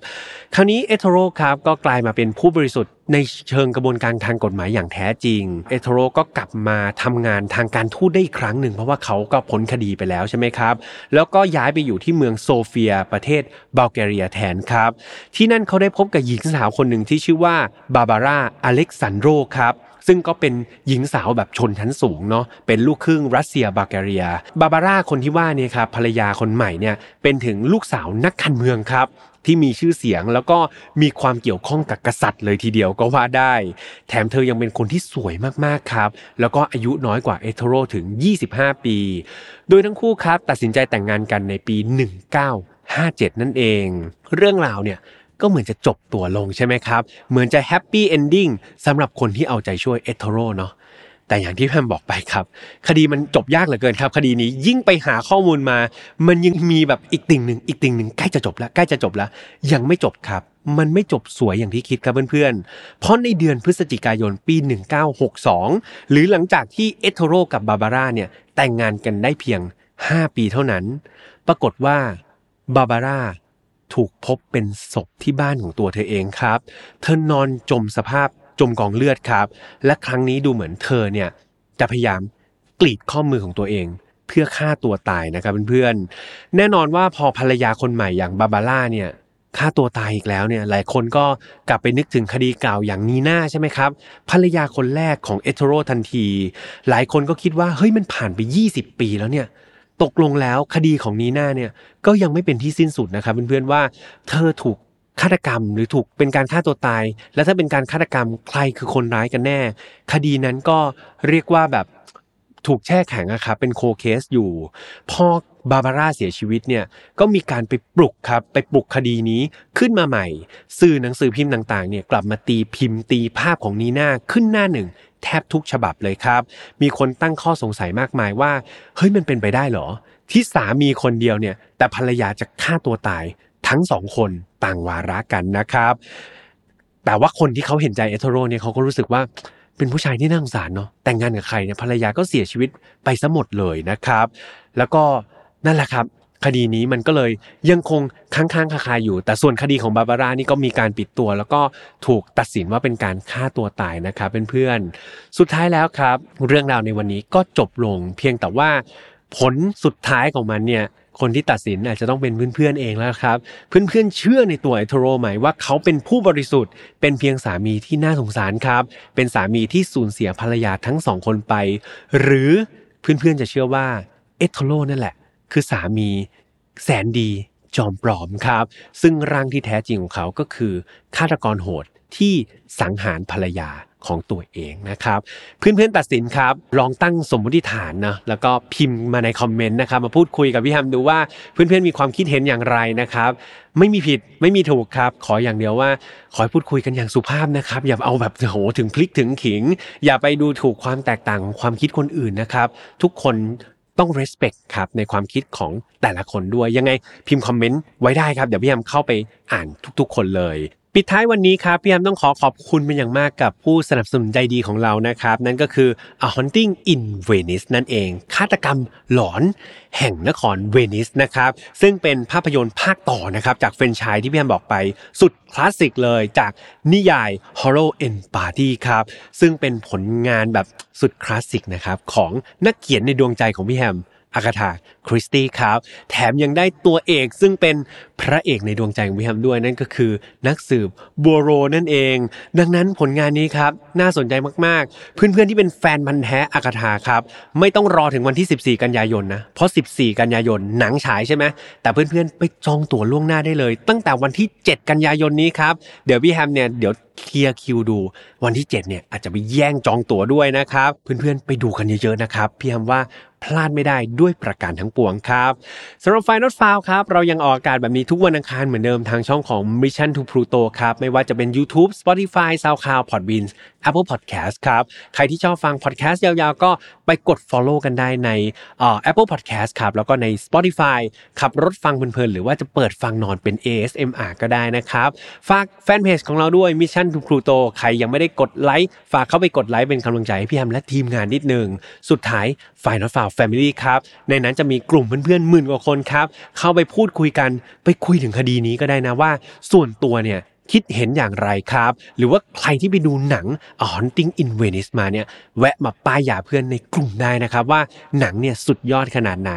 คราวนี้เอทโรครับก็กลายมาเป็นผู้บริสุทธิ์ในเชิงกระบวนการทางกฎหมายอย่างแท้จริง เอทโรก็กลับมาทำงานทางการทูตได้อีกครั้งหนึ่งเพราะว่าเขาก็พ้นคดีไปแล้วใช่ไหมครับ แล้วก็ย้ายไปอยู่ที่เมืองโซเฟียประเทศบัลแกเรียแทนครับ ที่นั่นเขาได้พบกับหญิงสาวคนหนึ่งที่ชื่อว่าบาบาร่าอเล็กซานโดรครับ ซึ่งก็เป็นหญิงสาวแบบชนชั้นสูงเนาะเป็นลูกครึ่งรัสเซียบัลแกเรีย บาบาร่าคนที่ว่าเนี่ยครับภรรยาคนใหม่เนี่ยเป็นถึงลูกสาวนักการเมืองครับที่มีชื่อเสียงแล้วก็มีความเกี่ยวข้องกับกษัตริย์เลยทีเดียวก็ว่าได้ แถมเธอยังเป็นคนที่สวยมากๆครับ แล้วก็อายุน้อยกว่าเอทโทเรถึง 25 ปี โดยทั้งคู่ครับ ตัดสินใจแต่งงานกันในปี 1957 นั่นเอง เรื่องราวเนี่ย ก็เหมือนจะจบตัวลงใช่ไหมครับ เหมือนจะ happy ending สำหรับคนที่เอาใจช่วยเอทโทเรเนาะแต่อย่างที่แฮมบอกไปครับ คดีมันจบยากเหลือเกินครับ คดีนี้ยิ่งไปหาข้อมูลมา มันยังมีแบบอีกติ่งหนึ่งอีกติ่งหนึ่งใกล้จะจบแล้วใกล้จะจบแล้ว ยังไม่จบครับ มันไม่จบสวยอย่างที่คิดครับเพื่อนๆ เพราะในเดือนพฤศจิกายนปี 1962 หรือหลังจากที่เอโทโรกับบาบาร่าเนี่ยแต่งงานกันได้เพียง 5 ปีเท่านั้น ปรากฏว่าบาบาร่า ถูกพบเป็นศพที่บ้านของตัวเธอเองครับ เธอนอนจมสภาพจมกองเลือดครับ และครั้งนี้ดูเหมือนเธอเนี่ยจะพยายามกรีดข้อมือของตัวเอง เพื่อฆ่าตัวตายนะครับเพื่อนๆ แน่นอนว่าพอภรรยาคนใหม่อย่างบาบาร่าเนี่ยฆ่าตัวตายอีกแล้วเนี่ยหลายคนก็กลับไปนึกถึงคดีเก่าอย่างนีน่าใช่ไหมครับภรรยาคนแรกของเอทโรทันที หลายคนก็คิดว่าเฮ้ยมันผ่านไป 20 ปีแล้วเนี่ย ตกลงแล้วคดีของนีน่าเนี่ยก็ยังไม่เป็นที่สิ้นสุดนะครับเพื่อนๆว่าเธอถูกฆาตกรรมหรือถูกเป็นการฆ่าตัวตาย และถ้าเป็นการฆาตกรรมใครคือคนร้ายกันแน่ คดีนั้นก็เรียกว่าแบบถูกแช่แข็งอะครับเป็นโคเคสอยู่ พอบาบาร่าเสียชีวิตเนี่ยก็มีการไปปลุกครับไปปลุกคดีนี้ขึ้นมาใหม่ สื่อหนังสือพิมพ์ต่างๆเนี่ยกลับมาตีพิมพ์ตีภาพของนีน่าขึ้นหน้าหนึ่ง แทบทุกฉบับเลยครับ มีคนตั้งข้อสงสัยมากมายว่า เฮ้ยมันเป็นไปได้เหรอ ที่สามีคนเดียวเนี่ย แต่ภรรยาจะฆ่าตัวตายทั้งสองคนต่างวาระกันนะครับ แต่ว่าคนที่เขาเห็นใจเอโทโรเนี่ยเขาก็รู้สึกว่าเป็นผู้ชายที่น่าสงสารเนาะแต่งงานกับใครเนี่ยภรรยาก็เสียชีวิตไปซะหมดเลยนะครับ แล้วก็นั่นแหละครับ คดีนี้มันก็เลยยังคงค้างๆคาๆอยู่ แต่ส่วนคดีของบาบาร่านี่ก็มีการปิดตัว แล้วก็ถูกตัดสินว่าเป็นการฆ่าตัวตายนะครับเพื่อนๆสุดท้ายแล้วครับ เรื่องราวในวันนี้ก็จบลง เพียงแต่ว่าผลสุดท้ายของมันเนี่ยคนที่ตัดสินอาจจะต้องเป็นเพื่อนๆเองแล้วครับ เพื่อนๆเชื่อในตัวไอโทโรไหมว่าเขาเป็นผู้บริสุทธิ์ เป็นเพียงสามีที่น่าสงสารครับ เป็นสามีที่สูญเสียภรรยาทั้งสองคนไป หรือเพื่อนๆจะเชื่อว่าเอโทโรนั่นแหละ คือสามีแสนดีจอมปลอมครับ ซึ่งร่างที่แท้จริงของเขาก็คือฆาตกรโหดที่สังหารภรรยาของตัวเองนะครับ เพื่อนๆตัดสินครับ ลองตั้งสมมติฐานนะแล้วก็พิมพ์มาในคอมเมนต์นะครับ มาพูดคุยกับพี่ฮัมดูว่าเพื่อนๆมีความคิดเห็นอย่างไรนะครับ ไม่มีผิดไม่มีถูกครับ ขออย่างเดียวว่าขอให้พูดคุยกันอย่างสุภาพนะครับ อย่าเอาแบบโหถึงพลิกถึงขิง อย่าไปดูถูกความแตกต่างของความคิดคนอื่นนะครับ ทุกคน ต้อง respect ครับในความคิดของแต่ละคนด้วยยังไงพิมพ์คอมเมนต์ไว้ได้ครับเดี๋ยวพี่แอมเข้าไปอ่านทุก ๆ คนเลยปิดท้ายวันนี้ครับพี่แฮมต้องขอขอบคุณเป็นอย่างมากกับผู้สนับสนุนใจดีของเรานะครับ นั่นก็คือ A Haunting in Venice นั่นเองฆาตกรรมหลอนแห่งนครเวนิสนะครับซึ่งเป็นภาพยนตร์ภาคต่อนะครับจากเฟรนชายที่พี่แฮมบอกไปสุดคลาสสิกเลยจากนิยาย Hallowe'en Party ครับซึ่งเป็นผลงานแบบสุดคลาสสิกนะครับของนักเขียนในดวงใจของพี่แฮม อากาธาคริสตี้ครับ แถมยังได้ตัวเอกซึ่งเป็นพระเอกในดวงใจของพี่แฮมด้วยนั่นก็คือนักสืบปัวโรต์นั่นเอง ดังนั้นผลงานนี้ครับน่าสนใจมากๆ เพื่อนๆที่เป็นแฟนพันธุ์แท้อากาธาครับ ไม่ต้องรอถึงวันที่ 14 กันยายนนะเพราะ 14 กันยายนหนังฉายใช่ไหมแต่เพื่อนๆไปจองตั๋วล่วงหน้าได้เลย ตั้งแต่วันที่ 7 กันยายนนี้ครับเดี๋ยวพี่แฮมเนี่ยเดี๋ยวเคลียร์คิวดูวันที่ 7 เนี่ยอาจจะไปแย่งจองตั๋วด้วยนะครับ เพื่อนๆไปดูกันเยอะๆนะครับพี่แฮมว่า พลาดไม่ได้ด้วยประการทั้งปวงครับสำหรับไฟนอตฟาวครับเรายังออกอากาศแบบนี้ทุกวันอังคารเหมือนเดิมทางช่องของ Mission to Pluto ครับไม่ว่าจะเป็น YouTube Spotify SoundCloud Podbean Apple Podcast ครับใครที่ชอบฟัง podcast ยาวๆ ก็ไปกด follow กันได้ใน Apple Podcast ครับแล้วก็ใน Spotify ขับรถฟังเพลินๆหรือว่าจะเปิดฟังนอนเป็น ASMR ก็ได้นะครับฝากแฟนเพจของเราด้วย Mission to Pluto ใครยังไม่ได้กดไลค์ฝากเข้าไปกดไลค์เป็นกำลังใจให้พี่แฮมและทีมงานนิดนึงสุดท้าย Final f i l e Family ครับในนั้นจะมีกลุ่มเพื่อนๆหมื่นกว่าคนครับเข้าไปพูดคุยกันไปคุยถึงคดีนี้ก็ได้นะว่า ส่วนตัวเนี่ย คิดเห็นอย่างไรครับ หรือว่าใครที่ไปดูหนัง A Haunting in Venice มาเนี่ยแวะมาป้ายยาเพื่อนในกลุ่มได้นะครับ ว่าหนังเนี่ยสุดยอดขนาดไหน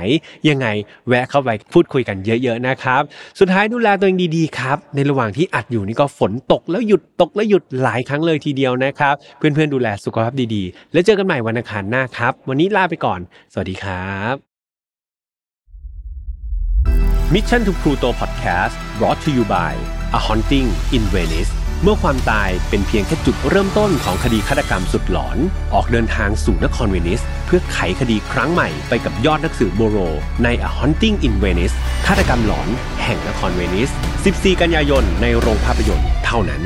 ยังไงแวะเข้าไปพูดคุยกันเยอะๆนะครับ สุดท้ายดูแลตัวเองดีๆครับ ในระหว่างที่อัดอยู่นี่ก็ฝนตกแล้วหยุดตกแล้วหยุดหลายครั้งเลยทีเดียวนะครับ เพื่อนๆดูแลสุขภาพดีๆ แล้วเจอกันใหม่วันอังคารหน้าครับ วันนี้ลาไปก่อน สวัสดีครับ Mission to Pluto Podcast brought to you by A Haunting in Venice เมื่อความตายเป็นเพียงแค่จุดเริ่มต้นของคดีฆาตกรรมสุดหลอน ออกเดินทางสู่นครเวนิส เพื่อไขคดีครั้งใหม่ไปกับยอดนักสืบโบโร ใน A Haunting in Venice ฆาตกรรมหลอนแห่งนครเวนิส 14 กันยายนในโรงภาพยนตร์เท่านั้น